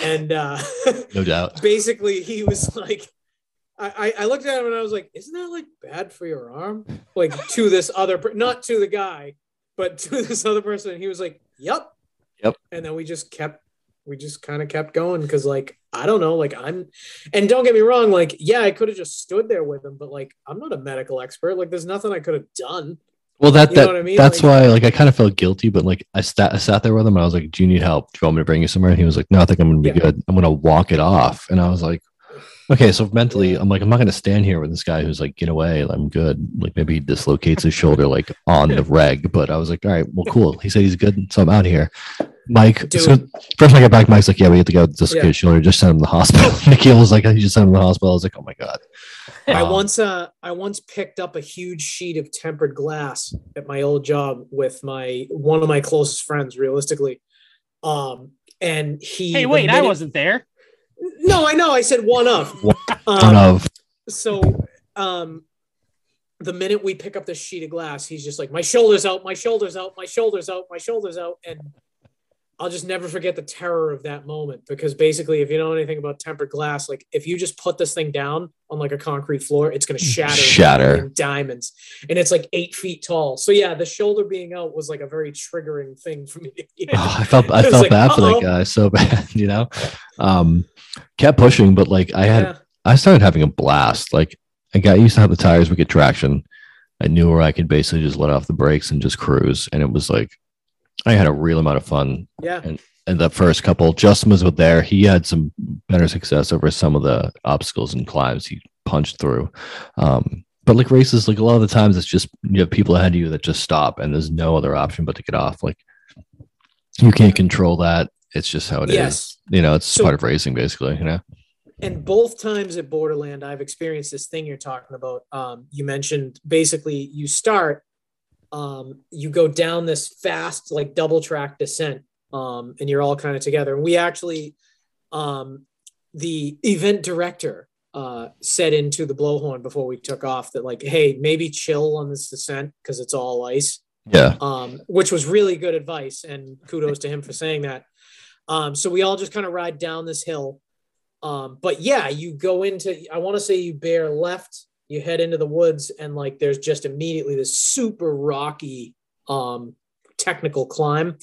And uh, no doubt. basically, he was like, I, I I looked at him and I was like, "Isn't that like bad for your arm?" Like to this other, per- not to the guy, but to this other person. And he was like, "Yep, Yep. And then we just kept, we just kind of kept going because, like, I don't know, like I'm, and don't get me wrong, like, yeah, I could have just stood there with him, but like, I'm not a medical expert. Like, there's nothing I could have done. Well, that, you know that I mean? that's Like- why like I kind of felt guilty, but like I sat I sat there with him and I was like, "Do you need help? Do you want me to bring you somewhere?" And he was like, "No, I think I'm gonna be Yeah. good. I'm gonna walk it off." And I was like, "Okay." So mentally, I'm like, I'm not gonna stand here with this guy who's like, "Get away! I'm good." Like maybe he dislocates his shoulder like on the reg, but I was like, "All right, well, cool." He said he's good, so I'm out here. Mike, Dude. so first I got back, Mike's like, "Yeah, we have to go dislocate Yeah. his shoulder. Just send him to the hospital." Nikhil was like, "You just send him to the hospital." I was like, "Oh my god." I Um, once uh I once picked up a huge sheet of tempered glass at my old job with my one of my closest friends, realistically. Um and he Hey, the wait, I wasn't there. No, I know, I said one of. One Um, of so um the minute we pick up this sheet of glass, he's just like, My shoulders out, my shoulders out, my shoulders out, my shoulders out. And I'll just never forget the terror of that moment because basically, if you know anything about tempered glass, like if you just put this thing down on like a concrete floor, it's going to shatter, Shatter. diamonds, and it's like eight feet tall. So yeah, the shoulder being out was like a very triggering thing for me. Oh, I felt I felt like, bad for uh-oh. that guy so bad, you know. Um, kept pushing, but like I had, Yeah. I started having a blast. Like I got used to how the tires would get traction. I knew where I could basically just let off the brakes and just cruise, and it was like I had a real amount of fun. yeah, And the first couple, Justin was with there. He had some better success over some of the obstacles and climbs he punched through. Um, but like races, like a lot of the times, it's just you have people ahead of you that just stop, and there's no other option but to get off. Like you can't control that. It's just how it is. yes. You know, it's So- part of racing, basically. You know, and both times at Borderland, I've experienced this thing you're talking about. Um, you mentioned basically you start, um, you go down this fast, like double track descent, um, and you're all kind of together. And we actually, um, the event director uh, said into the blowhorn before we took off that, like, hey, maybe chill on this descent because it's all ice yeah, um, which was really good advice. And kudos to him for saying that. Um, so we all just kind of ride down this hill. Um, but yeah, you go into, I want to say you bear left, you head into the woods, and like there's just immediately this super rocky, um, technical climb.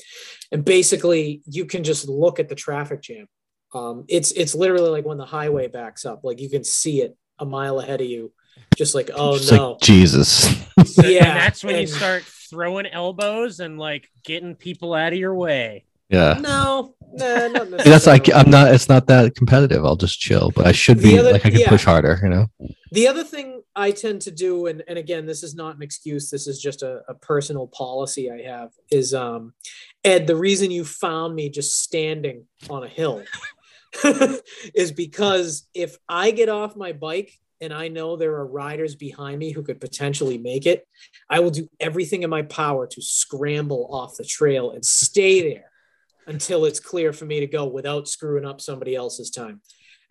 And basically, you can just look at the traffic jam. Um, it's it's literally like when the highway backs up, like you can see it a mile ahead of you, just like oh Just no, like Jesus. And yeah. that's when you start throwing elbows and like getting people out of your way. Yeah. No, nah, not that's like. I'm not. It's not that competitive. I'll just chill, but I should be other- like I could yeah. push harder. You know. The other thing I tend to do, and, and again, this is not an excuse, this is just a, a personal policy I have, is um Ed, the reason you found me just standing on a hill is because if I get off my bike and I know there are riders behind me who could potentially make it, I will do everything in my power to scramble off the trail and stay there until it's clear for me to go without screwing up somebody else's time.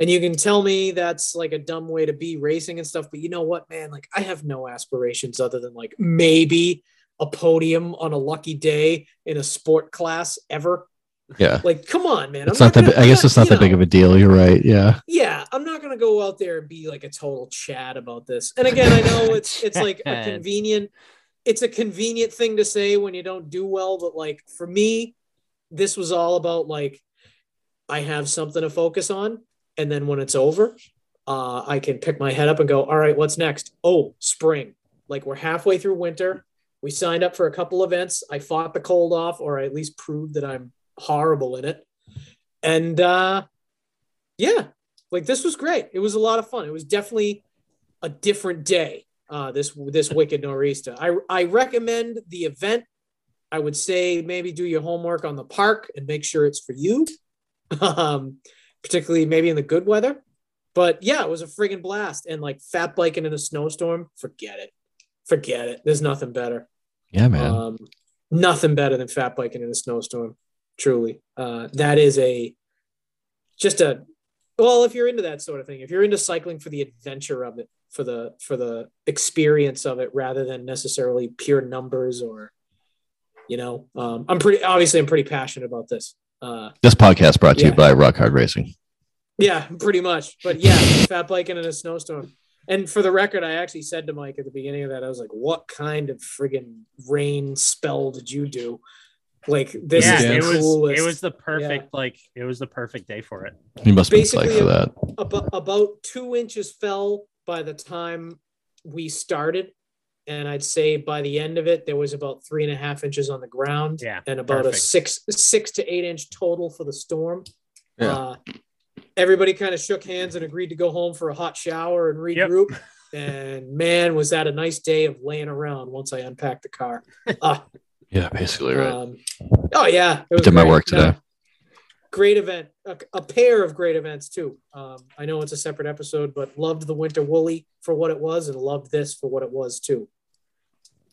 And you can tell me that's like a dumb way to be racing and stuff, but you know what, man? Like, I have no aspirations other than like maybe a podium on a lucky day in a sport class ever. Yeah. Like, come on, man. It's not that. bi- I guess it's not that big of a deal. You're right. Yeah. yeah, I'm not gonna go out there and be like a total chat about this. And again, I know it's it's like a convenient, it's a convenient thing to say when you don't do well, but like for me, this was all about like I have something to focus on, and then when it's over, uh, I can pick my head up and go, all right, what's next? Oh, spring. Like we're halfway through winter. We signed up for a couple events. I fought the cold off, or I at least proved that I'm horrible in it. And uh yeah, like this was great. It was a lot of fun. It was definitely a different day. Uh, this this wicked nor'easter. I I recommend the event. I would say maybe do your homework on the park and make sure it's for you, um, particularly maybe in the good weather. But yeah, it was a friggin' blast. And like fat biking in a snowstorm, forget it, forget it. There's nothing better. Yeah, man. Um, nothing better than fat biking in a snowstorm. Truly, uh, that is a just a well. If you're into that sort of thing, if you're into cycling for the adventure of it, for the for the experience of it, rather than necessarily pure numbers or, you know, um, I'm pretty obviously I'm pretty passionate about this. Uh, this podcast brought to yeah. you by Rock Hard Racing. yeah, pretty much. But yeah, fat biking in a snowstorm. And for the record, I actually said to Mike at the beginning of that, I was like, "What kind of friggin' rain spell did you do? Like this yeah, is the it was coolest." it was the perfect like it was the perfect day for it. You must be Basically, psyched for that. about, about two inches fell by the time we started, and I'd say by the end of it, there was about three and a half inches on the ground, Yeah, and about perfect. a six six to eight inch total for the storm. Yeah. Uh, everybody kind of shook hands and agreed to go home for a hot shower and Yep. regroup. and man, was that a nice day of laying around once I unpacked the car. Ah, Yeah, basically right. um, oh yeah, it was did my work today. great event, a, a pair of great events too. Um, I know it's a separate episode, but loved the Winter Woolly for what it was, and loved this for what it was too.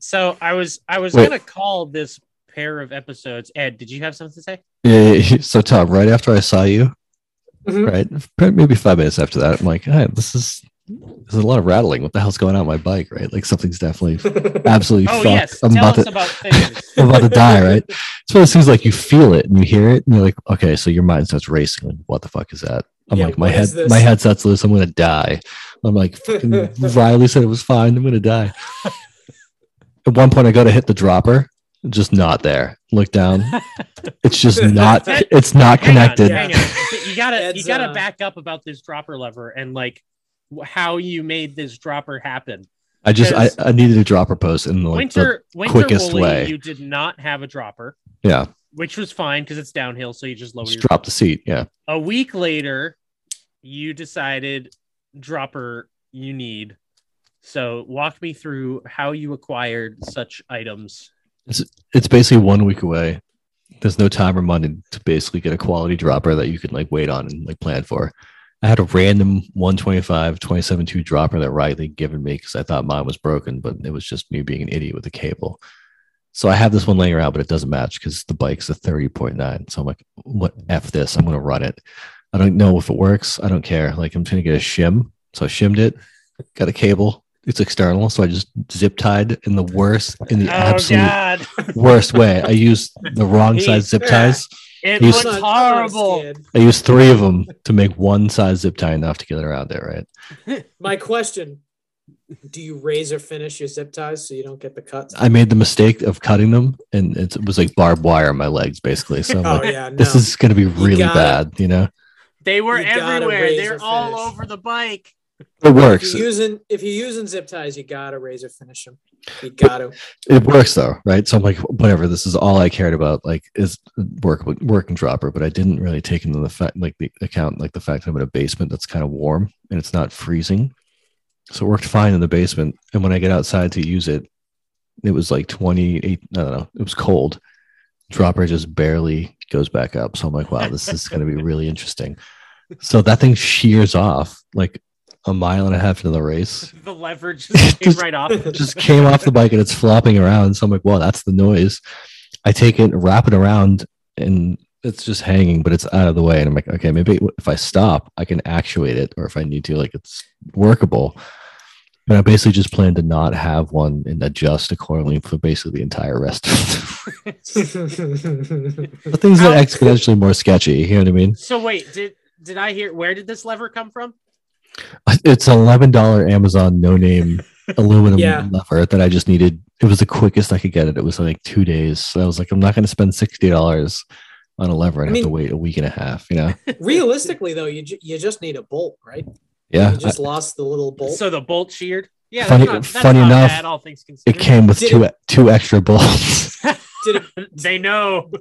So I was I was Wait. gonna call this pair of episodes. Ed, did you have something to say? Yeah, yeah, yeah. So Tom, right after I saw you, Mhm. right, maybe five minutes after that, I'm like, hey, this is there's a lot of rattling. What the hell's going on with my bike? Right, like something's definitely absolutely Oh fucked. yes, I'm tell about us to about things. I'm about to die. Right. It's one of those things like you feel it and you hear it and you're like, okay, so your mind starts racing. Like, what the fuck is that? I'm Yeah, like, my head, is this? my headset's loose. I'm gonna die. I'm like, Riley said it was fine. I'm gonna die. At one point, I go to hit the dropper, just not there. Look down, it's just not. It's not Hang connected. hang on. You gotta you gotta uh, back up about this dropper lever and like how you made this dropper happen. I just, I, I needed a dropper post in like the, winter winter quickest woolly, way. you did not have a dropper, yeah, which was fine because it's downhill, so you just lower just drop the seat. Yeah, a week later, you decided dropper you need. So walk me through how you acquired such items. it's basically one week away. There's no time or money to basically get a quality dropper that you can like wait on and like plan for. I had a random 125 27.2 dropper that Riley given me because I thought mine was broken, but it was just me being an idiot with the cable. So I have this one laying around, but it doesn't match because the bike's a 30.9. So I'm like, what F this? I'm going to run it. I don't know if it works. I don't care. Like I'm trying to get a shim. So I shimmed it, got a cable. It's external. So I just zip tied in the worst, in the Oh absolute god. worst way. I used the wrong size zip ties. It You looks I'm not- horrible. I used three of them to make one size zip tie enough to get it around there, right? My question: Do you razor finish your zip ties so you don't get the cuts? I made the mistake of cutting them, and it was like barbed wire on my legs, basically. So I'm oh like, yeah, no. this is going to be really gotta- bad, you know? They were You everywhere. They're all finish. over the bike. It If works. you're using if you're using zip ties, you gotta razor finish them. You gotta. It works though, right? So I'm like, whatever. This is all I cared about, like, is work work and dropper. But I didn't really take into the fact, like, the account, like the fact that I'm in a basement that's kind of warm and it's not freezing. So it worked fine in the basement. And when I get outside to use it, it was like 28. I don't know. It was cold. Dropper just barely goes back up. So I'm like, wow, this is going to be really interesting. So that thing shears off like a mile and a half into the race. the leverage just came Just- right off. just came off the bike and it's flopping around. So I'm like, well, that's the noise. I take it, wrap it around, and it's just hanging, but it's out of the way. And I'm like, okay, maybe if I stop, I can actuate it, or if I need to, like it's workable. But I basically just plan to not have one and adjust accordingly for basically the entire rest of the the things How- are exponentially more sketchy. You know what I mean? So wait, did did I hear where did this lever come from? It's eleven dollar Amazon no name aluminum Yeah. lever that I just needed. It was the quickest I could get it. It was like two days. So I was like, I'm not going to spend sixty dollars on a lever and I have to wait a week and a half. You know? Realistically, though, you ju- you just need a bolt, right? Yeah. You just lost the little bolt. So the bolt sheared. Yeah, Funny- that's not, that's funny not enough, bad, all things considered. it came with Did two two extra bolts. did it they know.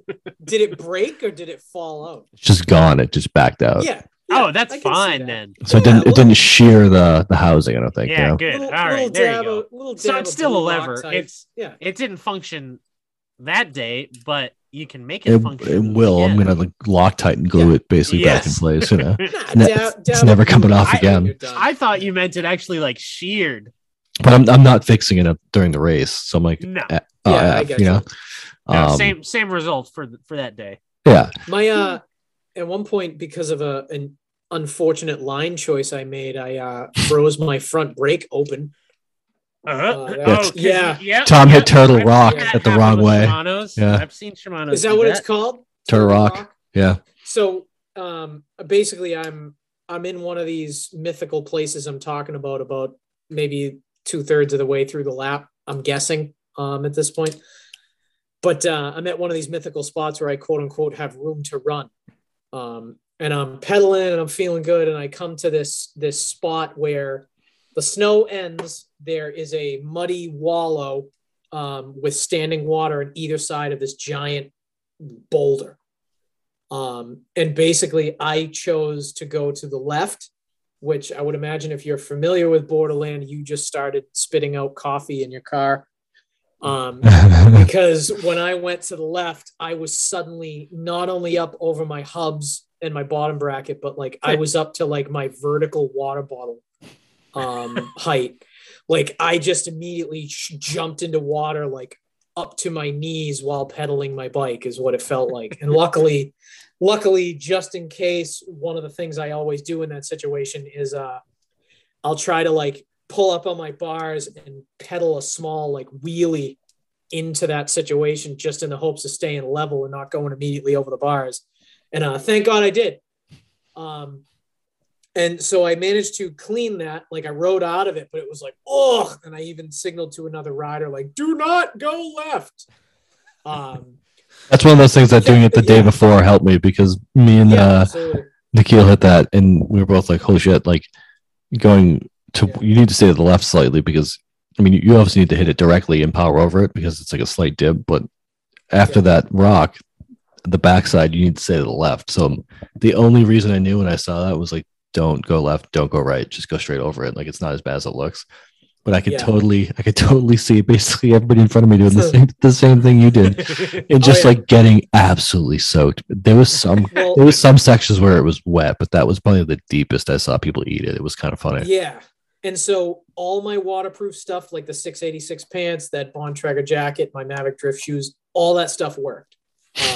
did it break or did it fall out? it's just gone. It just backed out. Yeah. Oh, that's I can see fine that. then. So it didn't it didn't shear the the housing. I don't think. Yeah, you know? good. Little, all right, little there you go. of- So it's still a lever. It's yeah. it didn't function that day, but you can make it, It, function. it will. I'm gonna like Loctite and glue it basically back in place. You know. Nah, Ne- dab- it's dab never coming off Loctite again. and you're done. I thought you meant it actually like sheared. but I'm I'm not fixing it up during the race. So I'm like, No, eh, Yeah, I F, get you you. know. no, Um, same same result for th- for that day. Yeah. My uh at one point because of a an unfortunate line choice I made, I uh froze my front brake open. Uh-huh. that- oh, 'cause yeah. you- yeah. Tom yeah, hit Turtle I've Rock at the wrong way. Shimano's. Yeah. I've seen Shimano's. Is that do what it's called? Turtle Rock. Yeah. So um basically I'm I'm in one of these mythical places I'm talking about about maybe two thirds of the way through the lap, I'm guessing, um, at this point. But uh, I'm at one of these mythical spots where I quote unquote have room to run. Um, and I'm pedaling and I'm feeling good. And I come to this this spot where the snow ends. There is a muddy wallow um, with standing water on either side of this giant boulder. Um, and basically, I chose to go to the left, which I would imagine if you're familiar with Borderland, you just started spitting out coffee in your car. Um, because when I went to the left, I was suddenly not only up over my hubs and my bottom bracket, but like I was up to like my vertical water bottle um, height. Like I just immediately sh- jumped into water, like up to my knees while pedaling my bike, is what it felt like. And luckily, luckily, just in case, one of the things I always do in that situation is uh, I'll try to like pull up on my bars and pedal a small like wheelie into that situation just in the hopes of staying level and not going immediately over the bars. And uh, thank God I did. Um, and so I managed to clean that. Like I rode out of it, but it was like, oh, and I even signaled to another rider, like, do not go left. Um, That's one of those things that doing it the day Yeah. before helped me because me and yeah, uh. Nikhil hit that, and we were both like, "Holy shit!" Like going to Yeah. you need to stay to the left slightly because I mean you obviously need to hit it directly and power over it because it's like a slight dip, but after Yeah. that rock, the backside you need to stay to the left. So the only reason I knew when I saw that was like, don't go left, don't go right, just go straight over it. Like it's not as bad as it looks. But I could Yeah. totally, I could totally see basically everybody in front of me doing the same, the same thing you did, and just oh, yeah. like getting absolutely soaked. There was some Well, there was some sections where it was wet, but that was probably the deepest I saw people eat it. It was kind of funny. Yeah. And so all my waterproof stuff, like the 686 pants, that Bond Bontrager jacket, my Mavic drift shoes, all that stuff worked.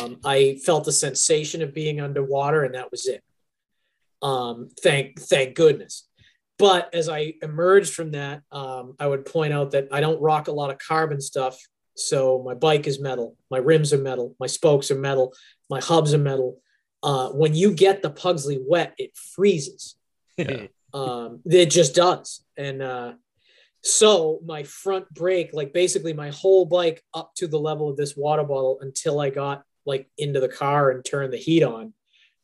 Um, I felt the sensation of being underwater, and that was it. Um, thank thank goodness. But as I emerged from that, um, I would point out that I don't rock a lot of carbon stuff. So my bike is metal, my rims are metal, my spokes are metal, my hubs are metal. Uh, when you get the Pugsley wet, it freezes um it just does and uh so my front brake like basically my whole bike up to the level of this water bottle until i got like into the car and turned the heat on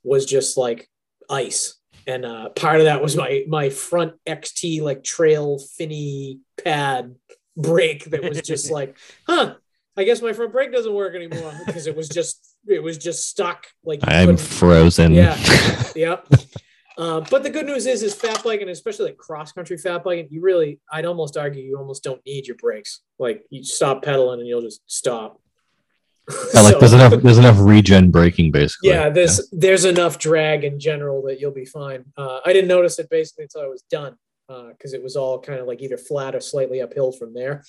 was just like ice and uh, part of that was my my front XT like trail finny pad brake that was just like, huh. I guess my front brake doesn't work anymore because it was just it was just stuck. Like I'm couldn't- frozen. Yeah. Yep. Uh, but the good news is, is fat biking, especially like cross country fat biking, you really, I'd almost argue, you almost don't need your brakes. Like you stop pedaling and you'll just stop. Yeah, like So- there's enough there's enough regen braking basically. yeah, there's there's enough drag in general that you'll be fine. Uh, I didn't notice it basically until I was done because it was all kind of like either flat or slightly uphill from there.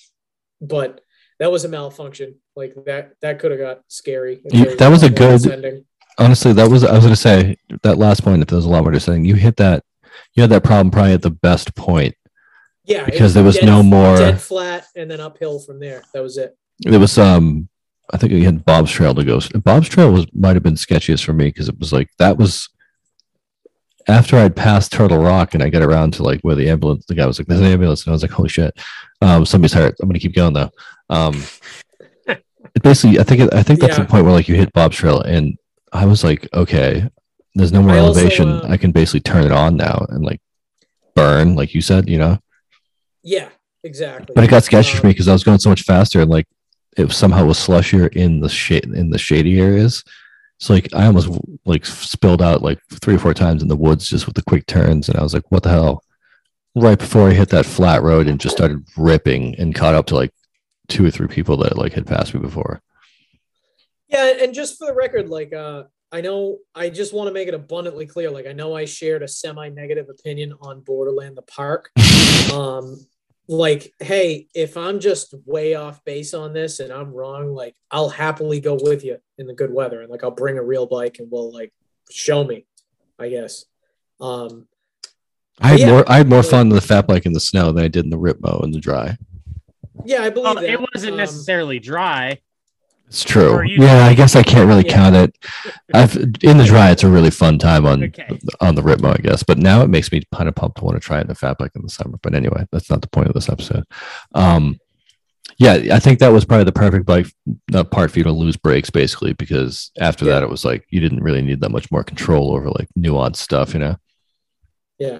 But that was a malfunction. Like that that could have got scary. You- that was a good- descending. Honestly, that was I was gonna say that last point. If there's a lot more to saying, you hit that, you had that problem probably at the best point. Yeah, because there was dead- no more- dead flat and then uphill from there. That was it. It was um, I think you had Bob's Trail to go. Bob's Trail was might have been sketchiest for me because it was like that was after I'd passed Turtle Rock and I get around to like where the ambulance, the guy was like, "There's an ambulance," and I was like, "Holy shit, um, somebody's hurt." I'm gonna keep going though. Um, it basically, I think it, I think that's Yeah. the point where like you hit Bob's Trail and I was like, okay, there's no more I also, elevation. uh, I can basically turn it on now and like burn, like you said, you know. Yeah, exactly. But it got sketchy for Um, me because I was going so much faster and like it somehow was slushier in the shade in the shady areas. So like I almost like spilled out like three or four times in the woods just with the quick turns, and I was like, "What the hell?" Right before I hit that flat road and just started ripping and caught up to like two or three people that like had passed me before. Yeah, and just for the record, like uh I know I just want to make it abundantly clear. Like I know I shared a semi-negative opinion on Borderland the Park. um like, hey, if I'm just way off base on this and I'm wrong, like I'll happily go with you in the good weather and like I'll bring a real bike and we'll like show me, I guess. Um I had Yeah. more I had more fun in the fat bike in the snow than I did in the Ripmo in the dry. yeah, I believe Well, that. it wasn't Um, necessarily dry. It's true. Yeah, I guess I can't really Yeah. count it. I've in the dry. It's a really fun time on Okay. on the Ripmo, I guess. But now it makes me kind of pumped to want to try it in the fat bike in the summer. But anyway, that's not the point of this episode. Um, yeah, I think that was probably the perfect bike not part for you to lose brakes, basically, because after that it was like you didn't really need that much more control over like nuanced stuff, you know. Yeah.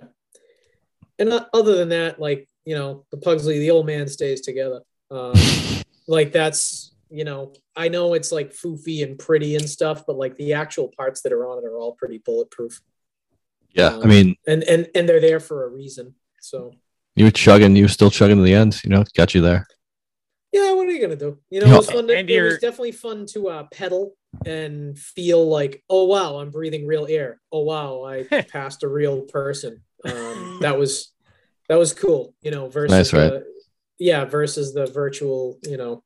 And uh, other than that, like, you know, the Pugsley, the old man stays together. Um, like, that's, you know, I know it's like foofy and pretty and stuff, but like the actual parts that are on it are all pretty bulletproof. Yeah, I Um, mean, And, and, and they're there for a reason. So, you were chugging, you were still chugging to the end. You know, got you there. yeah, what are you going to do? You know, You it was fun. To, it was definitely fun to uh, pedal and feel like, oh, wow, I'm breathing real air. Oh, wow, I passed a real person. Um, that was, that was cool, you know, versus Nice, right? the- yeah, versus the virtual, you know,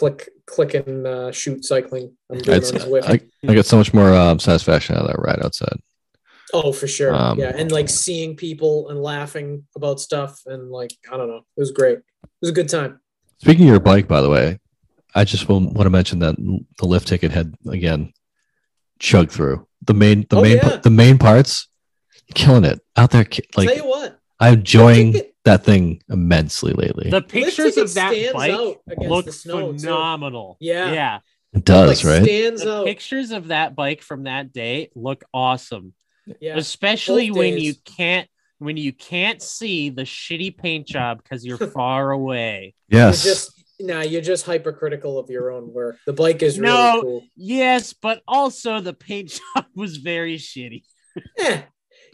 click, click and uh, shoot cycling. I'm doing on Zwift. I, I got so much more um, satisfaction out of that ride outside. oh, for sure. um, yeah, and like seeing people and laughing about stuff and like I don't know, it was great. It was a good time. Speaking of your bike, by the way, I just want to mention that the lift ticket had again chugged through the main the Oh, main yeah. the main parts, killing it out there. Like Tell you what, I'm enjoying that thing immensely lately. The pictures ticket of that bike out look the snow. too. phenomenal. Yeah. Yeah. it does, like, right? Stands The out. pictures of that bike from that day look awesome. Yeah. Especially both when days. you can't when you can't see the shitty paint job because you're far away. yes. You're just nah, you're just hypercritical of your own work. The bike is really No. cool. Yes, but also the paint job was very shitty. Eh,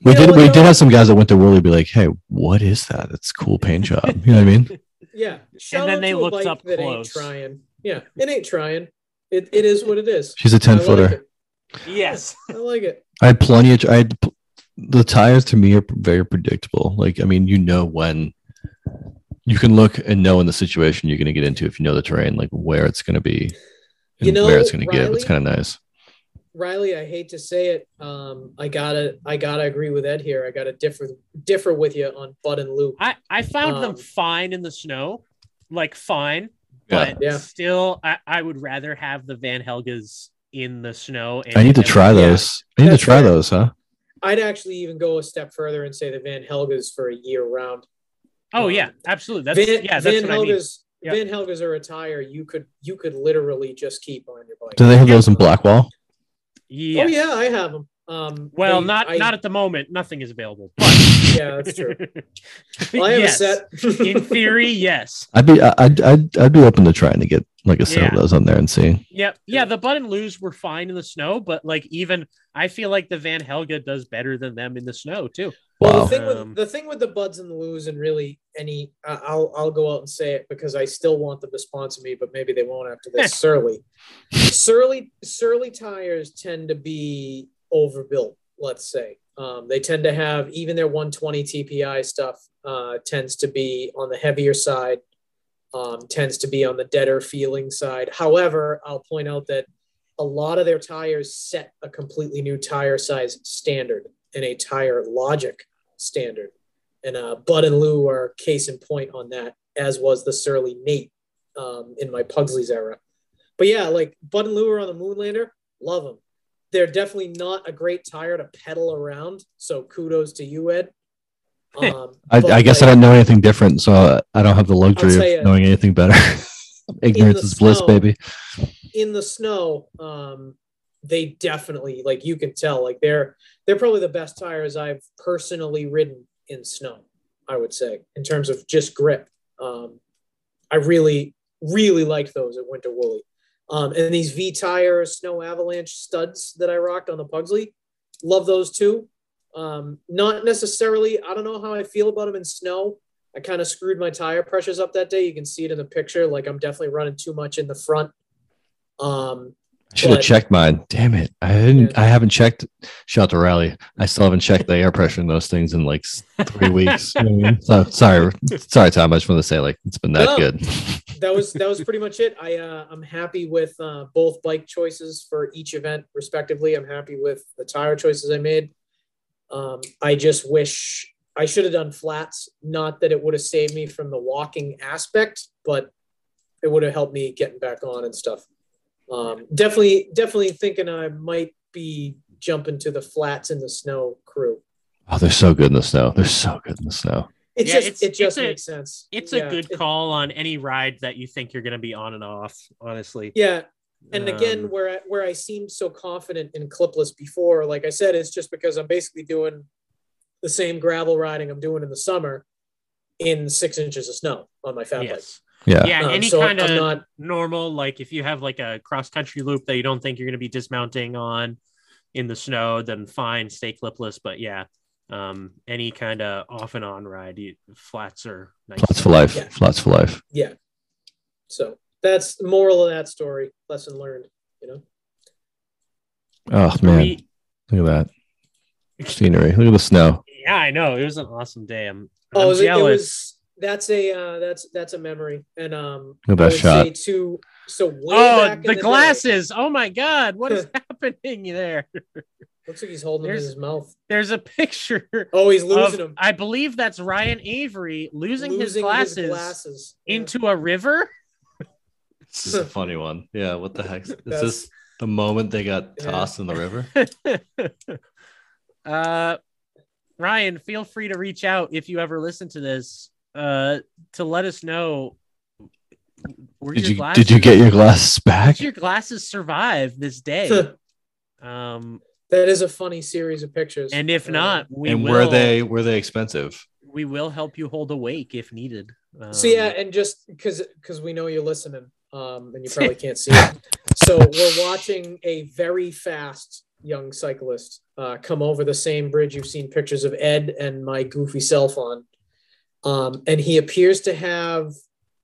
we you did we did have some guys that went to Willie be like, hey, what is that? It's cool paint job. You know what I mean? Yeah. Shout then they looked up that close. ain't trying. Yeah, it ain't trying. It, it is what it is. She's a 10 like footer. it. Yes. I like it. I had plenty of. I had the tires to me are very predictable. Like I mean, you know when you can look and know in the situation you're going to get into if you know the terrain, like where it's going to be, and You know, where it's going to give. It's kind of nice. Riley, I hate to say it. Um, I gotta I gotta agree with Ed here. I gotta differ differ with you on Bud and Lou. I, I found them Um, fine in the snow. Like fine. Yeah. But Yeah. still I, I would rather have the Van Helgas in the snow. And I need to try yeah, those. I need to try fair. those, huh? I'd actually even go a step further and say the Van Helgas for a year round. Oh Um, yeah, absolutely. That's Van, yeah, that's Van what I mean. Helgas Van Helgas are a tire you could you could literally just keep on your bike. Do they have those in Um, Blackwall? Yeah. Oh yeah, I have them. Um, Well, they- not I- not at the moment. Nothing is available. But Yeah, that's true. Well, I have yes. a set. In theory, yes. I'd be I'd, I'd I'd be open to trying to get like a set Yeah. of those on there and see. Yep. yeah. The bud and Lous were fine in the snow, but like even I feel like the Van Helga does better than them in the snow too. Well, Wow. the thing Um, with the thing with the buds and the Lous, and really any, I- I'll I'll go out and say it because I still want them to sponsor me, but maybe they won't after this. Surly, Surly, Surly tires tend to be overbuilt. Let's say um, they tend to have even their 120 TPI stuff uh, tends to be on the heavier side, um, tends to be on the deader feeling side. However, I'll point out that a lot of their tires set a completely new tire size standard and a tire logic standard. And uh, Bud and Lou are case in point on that, as was the Surly Nate um, in my Pugsley's era. But yeah, like Bud and Lou are on the Moonlander, love them. They're definitely not a great tire to pedal around. So kudos to you, Ed. Um, I, I guess I don't know anything different, so I don't have the luxury of knowing anything better. Ignorance is bliss, baby. in the snow, um, they definitely like you can tell like they're they're probably the best tires I've personally ridden in snow. I would say in terms of just grip. Um, I really really liked those at Winter Woolly. Um, and these Vee tires, snow avalanche studs that I rocked on the Pugsley, love those too. Um, not necessarily. I don't know how I feel about them in snow. I kind of screwed my tire pressures up that day. You can see it in the picture. Like I'm definitely running too much in the front. Um, Should have checked mine. Damn it! I didn't. I haven't checked. Shout to Rally. I still haven't checked the air pressure in those things in like three weeks. You know I mean? So sorry, sorry, Tom. I just want to say like it's been that good. that was that was pretty much it. I uh, I'm happy with uh, both bike choices for each event, respectively. I'm happy with the tire choices I made. Um, I just wish I should have done flats. Not that it would have saved me from the walking aspect, but it would have helped me getting back on and stuff. Um, definitely, definitely thinking I might be jumping to the flats in the snow crew. Oh, they're so good in the snow. They're so good in the snow. It Yeah, just it's- it just it's a- makes sense. It's Yeah, a good it- call on any ride that you think you're going to be on and off. Honestly, Yeah, And again, Um, where I, where I seemed so confident in clipless before, like I said, it's just because I'm basically doing the same gravel riding I'm doing in the summer in six inches of snow on my fat bike. yes, Yeah. yeah, Um, any so kind I'm of not normal, like if you have like a cross country loop that you don't think you're going to be dismounting on in the snow, then fine, stay clipless. But yeah, um, any kind of off and on ride, you, flats are nice. Flats for life. Yeah. Flats for life. yeah. So that's the moral of that story. Lesson learned. You know. Oh man, we- look at that scenery. Look at the snow. yeah, I know it was an awesome day. I'm, Oh, I'm it was, it jealous. was that's a uh, that's that's a memory. And um, Look at that shot. say too. So way oh, back in the, day- glasses! Oh my God, what is happening there? looks like he's holding them in There's- his mouth. There's a picture. Oh, he's of- losing them. I believe that's Ryan Avery losing, his Losing glasses, glasses. Yeah. into a river. This is a funny one. Yeah. What the heck? Is this the moment they got Yeah. tossed in the river? uh, Ryan, feel free to reach out if you ever listen to this uh, to let us know. Were Did your you glasses, did you get your glasses back? did your glasses survive this day? um, that is a funny series of pictures. and if Uh, not, we and will, were they were they expensive? we will help you hold awake if needed. Um, so yeah, and just because because we know you're listening, um, and you probably can't see it. So we're watching a very fast young cyclist uh, come over the same bridge you've seen pictures of Ed and my goofy self on, um, and he appears to have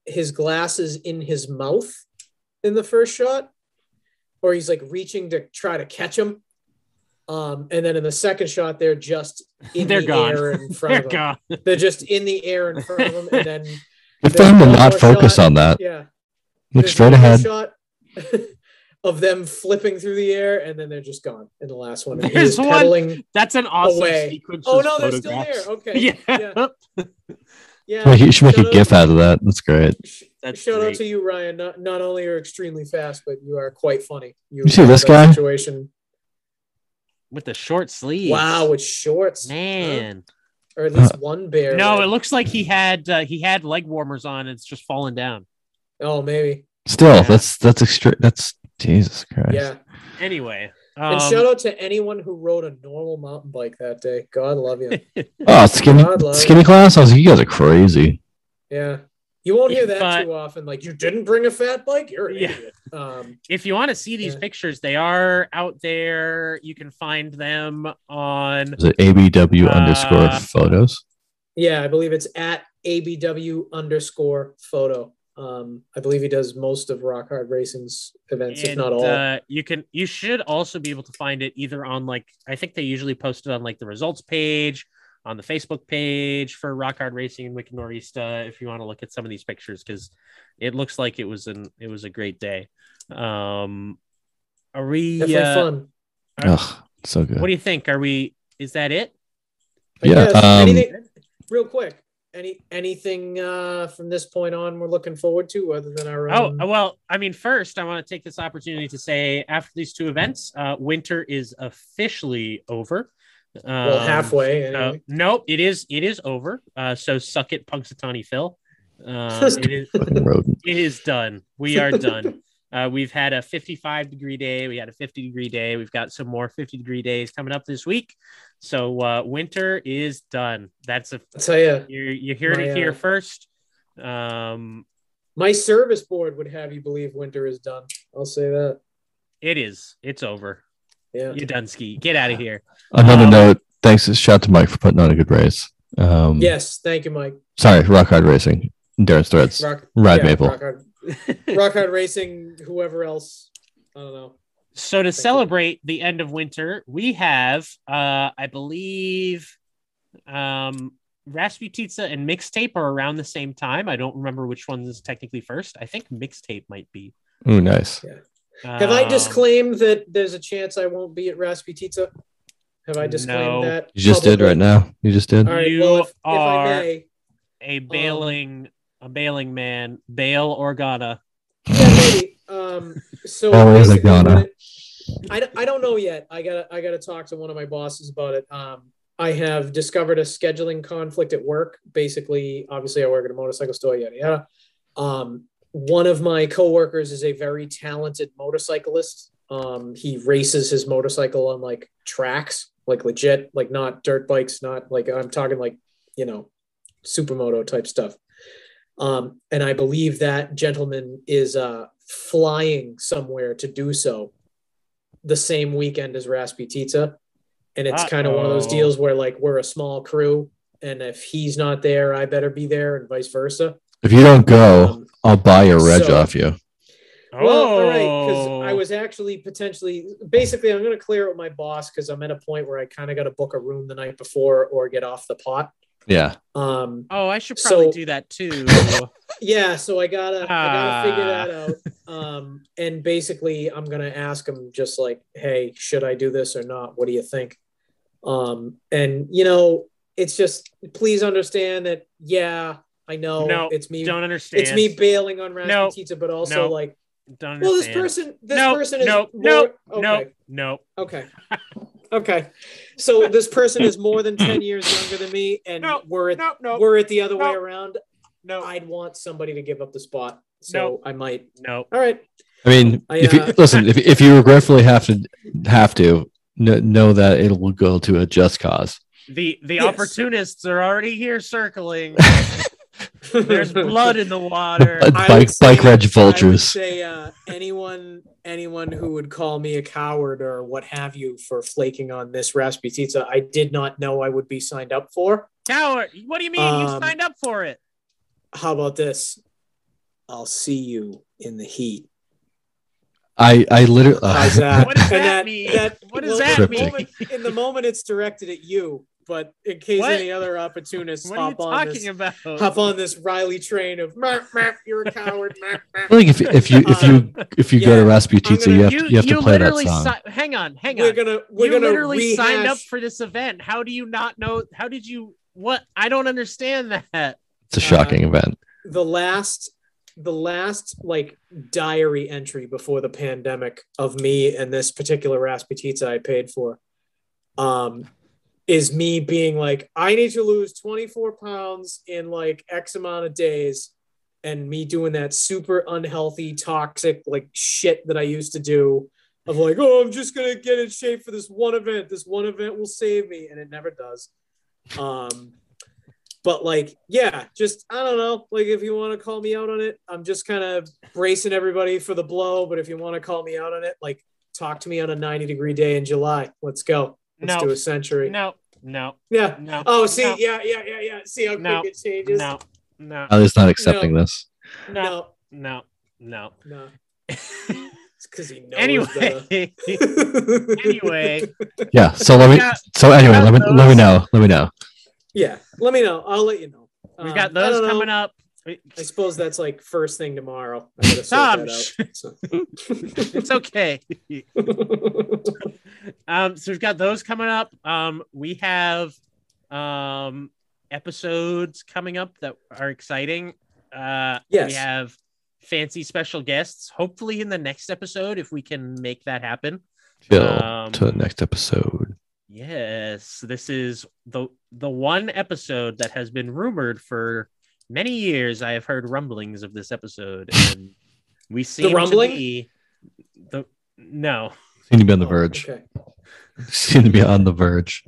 his glasses in his mouth in the first shot, or he's like reaching to try to catch them. Um, and then in the second shot, they're just in They're the gone. air in front They're of him. gone. They're just in the air in front of him, and then Good for him to not focus shot. on that. yeah, Look there's straight ahead. Shot of them flipping through the air, and then they're just gone in the last one. There's was one- pedaling. That's an awesome Away. sequence. Oh no, they're still photographs. there. Okay. Yeah, Yeah. Yeah. Well, you should make a gif out of that. That's great. That's Shout out to you, Ryan. Not not only are extremely fast, but you are quite funny. You, You see this guy? Situation. with the short sleeves. Wow, with shorts, huh? man. or at least one bear. No, leg. it looks like he had uh, he had leg warmers on. And it's just falling down. Oh, maybe. Still, Yeah. that's that's extra. That's Jesus Christ. Yeah. Anyway, and Um, shout out to anyone who rode a normal mountain bike that day. God love you. Oh, skinny love skinny class. I was like, you guys are crazy. Yeah. You won't hear If, that uh, too often. Like, you didn't bring a fat bike? You're an Yeah. idiot. Um, if you want to see these Yeah. pictures, they are out there. You can find them on. Is it ABW underscore Uh, photos? yeah, I believe it's at ABW underscore photo. Um, I believe he does most of Rock Hard Racing's events, if not all. Uh, you can. You should also be able to find it either on like I think they usually post it on like the results page on the Facebook page for Rock Hard Racing and Wicked Nor'easter. If you want to look at some of these pictures, because it looks like it was an it was a great day. Um, are we? Definitely uh, fun. Ugh, so good. What do you think? Are we? Is that it? I yeah, guess. um, anything, real quick. Any anything uh, from this point on we're looking forward to other than our Oh well, I mean, first I want to take this opportunity to say after these two events, uh, winter is officially over. well, Um, halfway. Uh, no, it is. It is over. Uh, so suck it, Punxsutawney Phil. Um, it, is, it is done. We are done. Uh, we've had a 55 degree day. We had a 50 degree day. We've got some more 50 degree days coming up this week. So uh, winter is done. That's a I'll tell you, you you heard My, it here uh, first. Um, my service board would have you believe winter is done. I'll say that. it is. It's over. Yeah. You're done ski. Get out of here. Another Um, note. Thanks. Shout to Mike for putting on a good race. Um, Yes. Thank you, Mike. Sorry, Rock Hard Racing. Darren's threads. Rock, Ride yeah, Maple. Rock hard, Racing, whoever else. I don't know. So to you. celebrate the end of winter, we have, uh, I believe, um, Rasputitsa and Mixtape are around the same time. I don't remember which one is technically first. I think Mixtape might be. Oh, nice. Have I Um, disclaimed that there's a chance I won't be at Rasputitsa? Have I disclaimed No. that? You just did right now. You just did. All right. You well, if, if I are- may, a bailing, a bailing man, Bail Organa. yeah, maybe. Um, so Always a basically Ghana. I, don't- I don't know yet. I gotta I gotta talk to one of my bosses about it. Um, I have discovered a scheduling conflict at work. Basically, obviously, I work at a motorcycle store. Yada yada. Um, one of my coworkers is a very talented motorcyclist. Um, he races his motorcycle on like tracks, like legit, like not dirt bikes, not like I'm talking like you know, supermoto type stuff. Um, and I believe that gentleman is uh, flying somewhere to do so the same weekend as Rasputitsa. And it's kind of one of those deals where like we're a small crew, and if he's not there, I better be there, and vice versa. If you don't go, Um, I'll buy your reg so- off you. well, all right, because Oh. I was actually potentially basically I'm going to clear it with my boss because I'm at a point where I kind of got to book a room the night before or get off the pot. Yeah. Um, Oh, I should probably So- do that too. yeah, so I gotta I gotta figure Ah. that out. Um, and basically I'm gonna ask him just like, hey, should I do this or not? What do you think? Um, and you know, it's just please understand that yeah, I know No, it's me Don't understand. it's me bailing on No, Rasputitsa, but also no, like Don't well this person this no, person is no, more, no, no, no. Okay. Okay. So this person is more than 10 years younger than me, and No, we're at No, no, we're at the other way around. no, I'd want somebody to give up the spot. So No. I might. no. All right. I mean, I, if you uh, listen, if, if you regretfully have to have to kn- know that it will go to a just cause. The the Yes. opportunists are already here circling. There's blood in the water. Bike- say- bike reg I would vultures. say uh, anyone anyone who would call me a coward or what have you for flaking on this Rasputitsa, I did not know I would be signed up for. Coward. What do you mean? you Um, signed up for it. How about this? I'll see you in the heat. I I literally How's that? What does And that mean? What does well, that in mean? moment- in the moment, it's directed at you, but in case What? any other opportunists What are you hop on talking this, about? hop on this Riley train of "Merp, merp, you're a coward. merp, merp." I think if if you if you if you go to Yeah, Rasputitsa, I'm you gonna- have to, you have to play that song. si- hang on, hang on. we're on. gonna we're you gonna literally rehash signed up for this event. How do you not know? How did you? What? I don't understand that. It's a shocking event. the last the last like diary entry before the pandemic of me and this particular Rasputitsa I paid for um is me being like I need to lose 24 pounds in like X amount of days and me doing that super unhealthy toxic like shit that I used to do of like, oh, I'm just gonna get in shape for this one event. This one event will save me, and it never does. Um, but like, yeah, just I don't know. Like, if you want to call me out on it, I'm just kind of bracing everybody for the blow. But if you want to call me out on it, like, talk to me on a 90 degree day in July. Let's go. Let's No. do a century. No, no, Yeah. no. Oh, see, No. yeah, yeah, yeah, yeah. See how No. quick it changes. No, no, Ali's not accepting this. no, no, no, no. no. It's because he knows anyway, better. anyway, Yeah. So let me. got- So anyway, let me let me know. Let me know. yeah. Let me know. I'll let you know. we've Um, got I those don't know. coming up. I suppose that's like first thing tomorrow. I gotta sort Tom, that out. So. It's okay. Um, so we've got those coming up. Um, we have um episodes coming up that are exciting. Uh, Yes. we have fancy special guests. Hopefully, in the next episode, if we can make that happen. Chill Um, to the next episode. Yes, this is the the one episode that has been rumored for many years. I have heard rumblings of this episode, and we seem the rumbling? to be the no. Seem to be on the Oh, verge. Okay. Seem to be on the verge.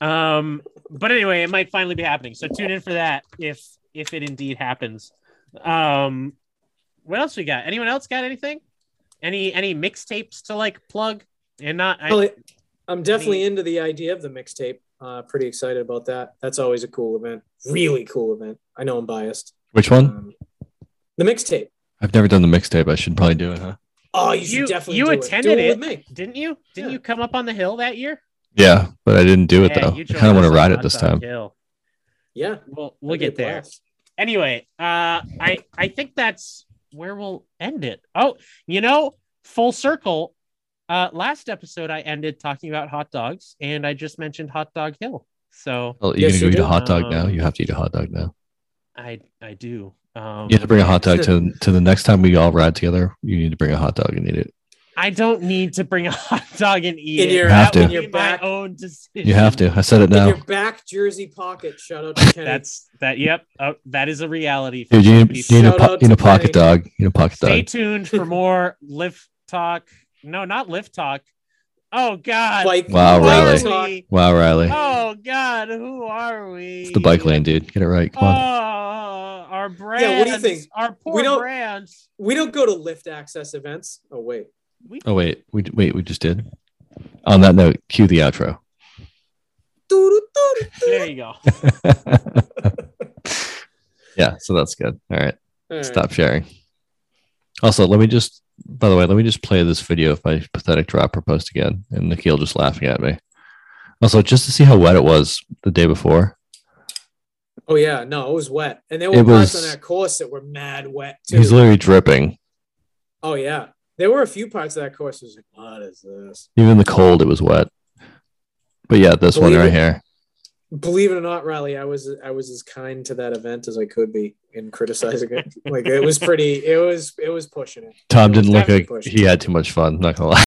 Um, but anyway, it might finally be happening. So tune in for that if if it indeed happens. Um, what else we got? Anyone else got anything? Any any mixtapes to like plug? And not I, Well, I'm definitely into the idea of the mixtape. Uh, pretty excited about that. That's always a cool event. Really cool event. I know I'm biased. Which one? Um, the mixtape. I've never done the mixtape. I should probably do it, huh? Oh, you You- definitely you do attended it. Do it. it with me. didn't you? Didn't Yeah. you come up on the hill that year? Yeah, but I didn't do it Yeah, though. you I kind of want to ride it this time. Hill. Yeah. We'll we'll that'd be a get there. blast. Anyway, uh, I I think that's where we'll end it. Oh, you know, full circle. Uh, last episode I ended talking about hot dogs, and I just mentioned Hot Dog Hill. So Oh, you're Yes, gonna go you eat a hot dog now. Um, You have to eat a hot dog now. I I do. Um, You have to bring a hot dog to to the next time we all ride together. You need to bring a hot dog and eat it. I don't need to bring a hot dog and eat In it. your- You have to. be In your my back- own decision. You have to. I said it now. In now, your back jersey pocket. Shout out to Kenny. That's that. Yep. Oh, that is a reality. for dude. You some need, you need a, po- you need a pocket Kenny. dog. You need a pocket Stay dog. Stay tuned for more lift talk. No, not lift talk. Oh God. Bike Wow, Who Riley. talk. Wow, Riley, Oh God, who are we? it's the bike lane, dude. Get it right. Come Oh, on. Our brands. Yeah, what do you think? Our poor We don't- brands. We don't go to lift access events. Oh wait. We, Oh wait, we wait. We just did. On that note, cue the outro. there you go. yeah, so that's good. All right. All right. Stop sharing. Also, let me just, by the way, let me just play this video of my pathetic dropper post again, and Nikhil just laughing at me. Also, just to see how wet it was the day before. Oh yeah, no, it was wet, and there were It parts was- on that course that were mad wet too. He's literally dripping. oh yeah, there were a few parts of that course. that was like, what is this? Even the cold, it was wet. But yeah, this one right it. here. Believe it or not, Riley, I was I was as kind to that event as I could be in criticizing it. like it was pretty. It was it was pushing it. Tom It didn't look like he had too much fun. Not gonna lie.